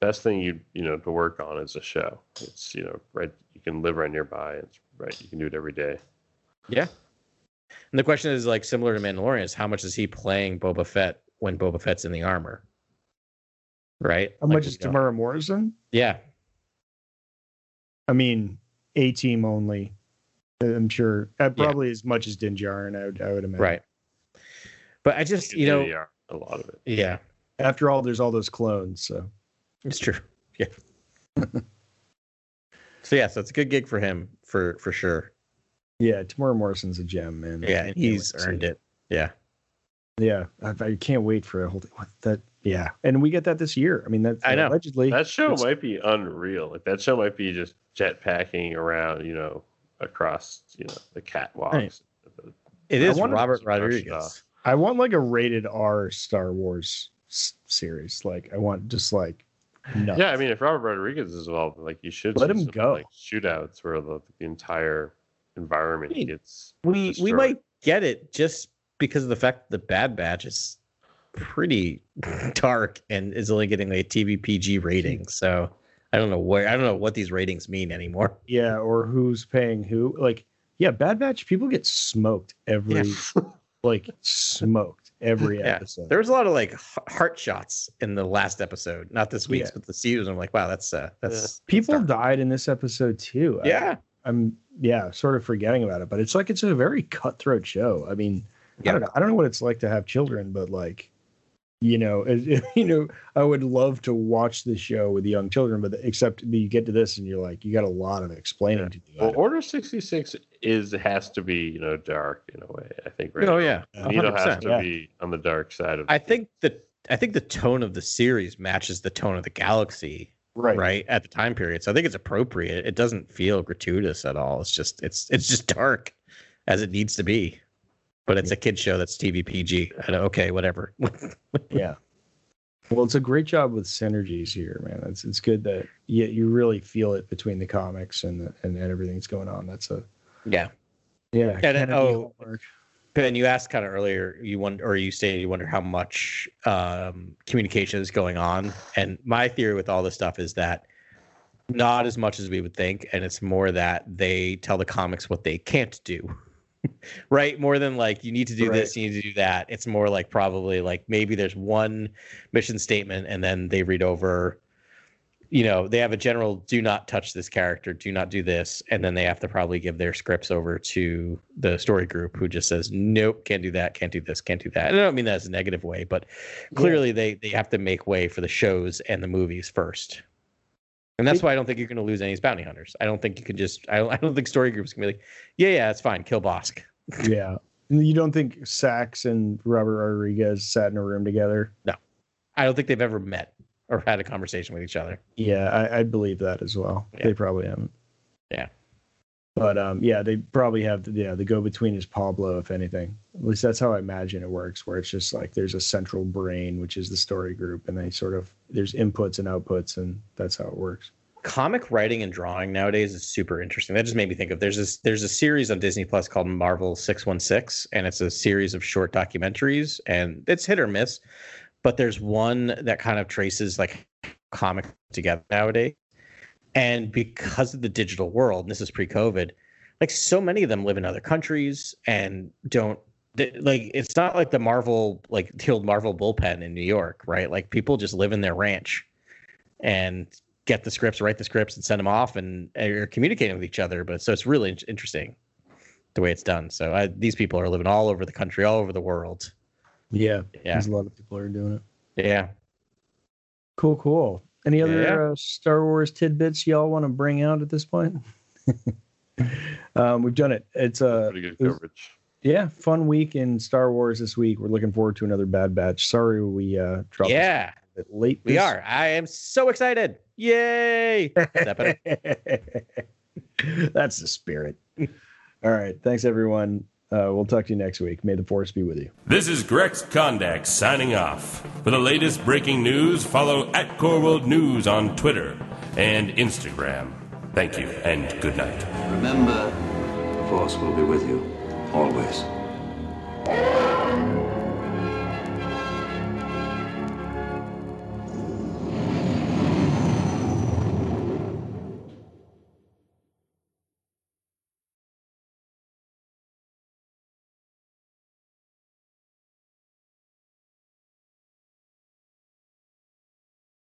best thing you you know to work on is a show. It's you know right. You can live right nearby. It's right. You can do it every day. Yeah. And the question is like similar to Mandalorian is how much is he playing Boba Fett when Boba Fett's in the armor? Right? How Like, much we is don't- Temuera Morrison? Yeah. I mean, a team only. I'm sure uh, Yeah. probably as much as Din Djarin, I would, I would imagine. Right. But I just, you know, Yeah, a lot of it. yeah, After all, there's all those clones. So it's true. Yeah. so yeah, so it's a good gig for him for for sure. yeah, Temuera Morrison's a gem, man. Yeah, and he's wait to see earned it. Yeah. Yeah, I, I can't wait for a whole what, that. Yeah, and we get that this year. I mean, that I know. allegedly. That show might be unreal. Like that show might be just jetpacking around, you know, across, you know, the catwalks. Right. It I is wonder- Robert Rodriguez. I want like a rated R Star Wars s- series. Like, I want just like. Nuts. Yeah, I mean, if Robert Rodriguez is involved, like you should Let him some, go. Like shootouts where the, the entire environment I mean, gets. We we might get it just because of the fact that the Bad Batch is pretty dark and is only getting like a TV PG rating. So I don't know where I don't know what these ratings mean anymore. Yeah, or who's paying who? Like, yeah, Bad Batch people get smoked every, like smoked every Yeah. episode. There was a lot of like heart shots in the last episode, not this week's, Yeah. but the season. I'm like, wow, that's uh, that's People that's died in this episode too. Yeah, I'm yeah, sort of forgetting about it, but it's like it's a very cutthroat show. I mean, I Yeah. don't know. I don't know what it's like to have children, but like, you know, it, you know, I would love to watch the show with the young children, but except you get to this and you're like, you got a lot of explaining Yeah. to do. Well, Order sixty six is has to be you know dark in a way. I think. Right. oh yeah, You know, has 100%. to yeah. be on the dark side of. I think the I think the tone of the series matches the tone of the galaxy, right. right, at the time period. So I think it's appropriate. It doesn't feel gratuitous at all. It's just it's it's just dark as it needs to be. But it's a kid show that's TV PG. And okay, whatever. Yeah. Well, it's a great job with synergies here, man. It's it's good that you you really feel it between the comics and the, and, and everything that's going on. That's a yeah. yeah. And, oh. Ben, you asked kind of earlier, you wonder, or you stated you wonder how much um, communication is going on. And my theory with all this stuff is that not as much as we would think, and it's more that they tell the comics what they can't do. right? More than like you need to do Right. this, you need to do that. It's more like probably like maybe there's one mission statement, and then they read over you know, they have a general do not touch this character, do not do this, and then they have to probably give their scripts over to the story group who just says, nope, can't do that, can't do this, can't do that. And I don't mean that as a negative way, but clearly they they have to make way for the shows and the movies first. And that's why I don't think you're going to lose any of these bounty hunters. I don't think you can just. I don't, I don't think story groups can be like, yeah, yeah, it's fine, kill Bosk. yeah. You don't think Sacks and Robert Rodriguez sat in a room together? No, I don't think they've ever met or had a conversation with each other. Yeah, I, I believe that as well. Yeah. They probably haven't. But um, yeah, they probably have. Yeah, the go between is Pablo, if anything. At least that's how I imagine it works. Where it's just like there's a central brain, which is the story group, and they sort of there's inputs and outputs, and that's how it works. comic writing and drawing nowadays is super interesting. That just made me think of there's this there's a series on Disney Plus called Marvel 616 and it's a series of short documentaries and it's hit or miss, but there's one that kind of traces like comic together nowadays. And because of the digital world, and this is pre-COVID, like so many of them live in other countries and don't they- like it's not like the Marvel like the old Marvel bullpen in New York, right? Like people just live in their ranch and get the scripts, write the scripts, and send them off, and you're communicating with each other. But so it's really interesting the way it's done. So I, these people are living all over the country, all over the world. Yeah, Yeah, there's a lot of people are doing it. yeah. Cool, cool. Any other Yeah. uh, Star Wars tidbits y'all want to bring out at this point? um, we've done it. It's a Pretty good was- coverage. yeah, fun week in Star Wars this week. We're looking forward to another Bad Batch. Sorry we uh, dropped Yeah, a bit late. we are. I am so excited. Yay! That? That's the spirit. All right. Thanks, everyone. Uh, we'll talk to you next week. May the force be with you. This is Grex Kondak signing off. For the latest breaking news, follow at Core World News on Twitter and Instagram. Thank you and good night. Remember, the Force will be with you, always.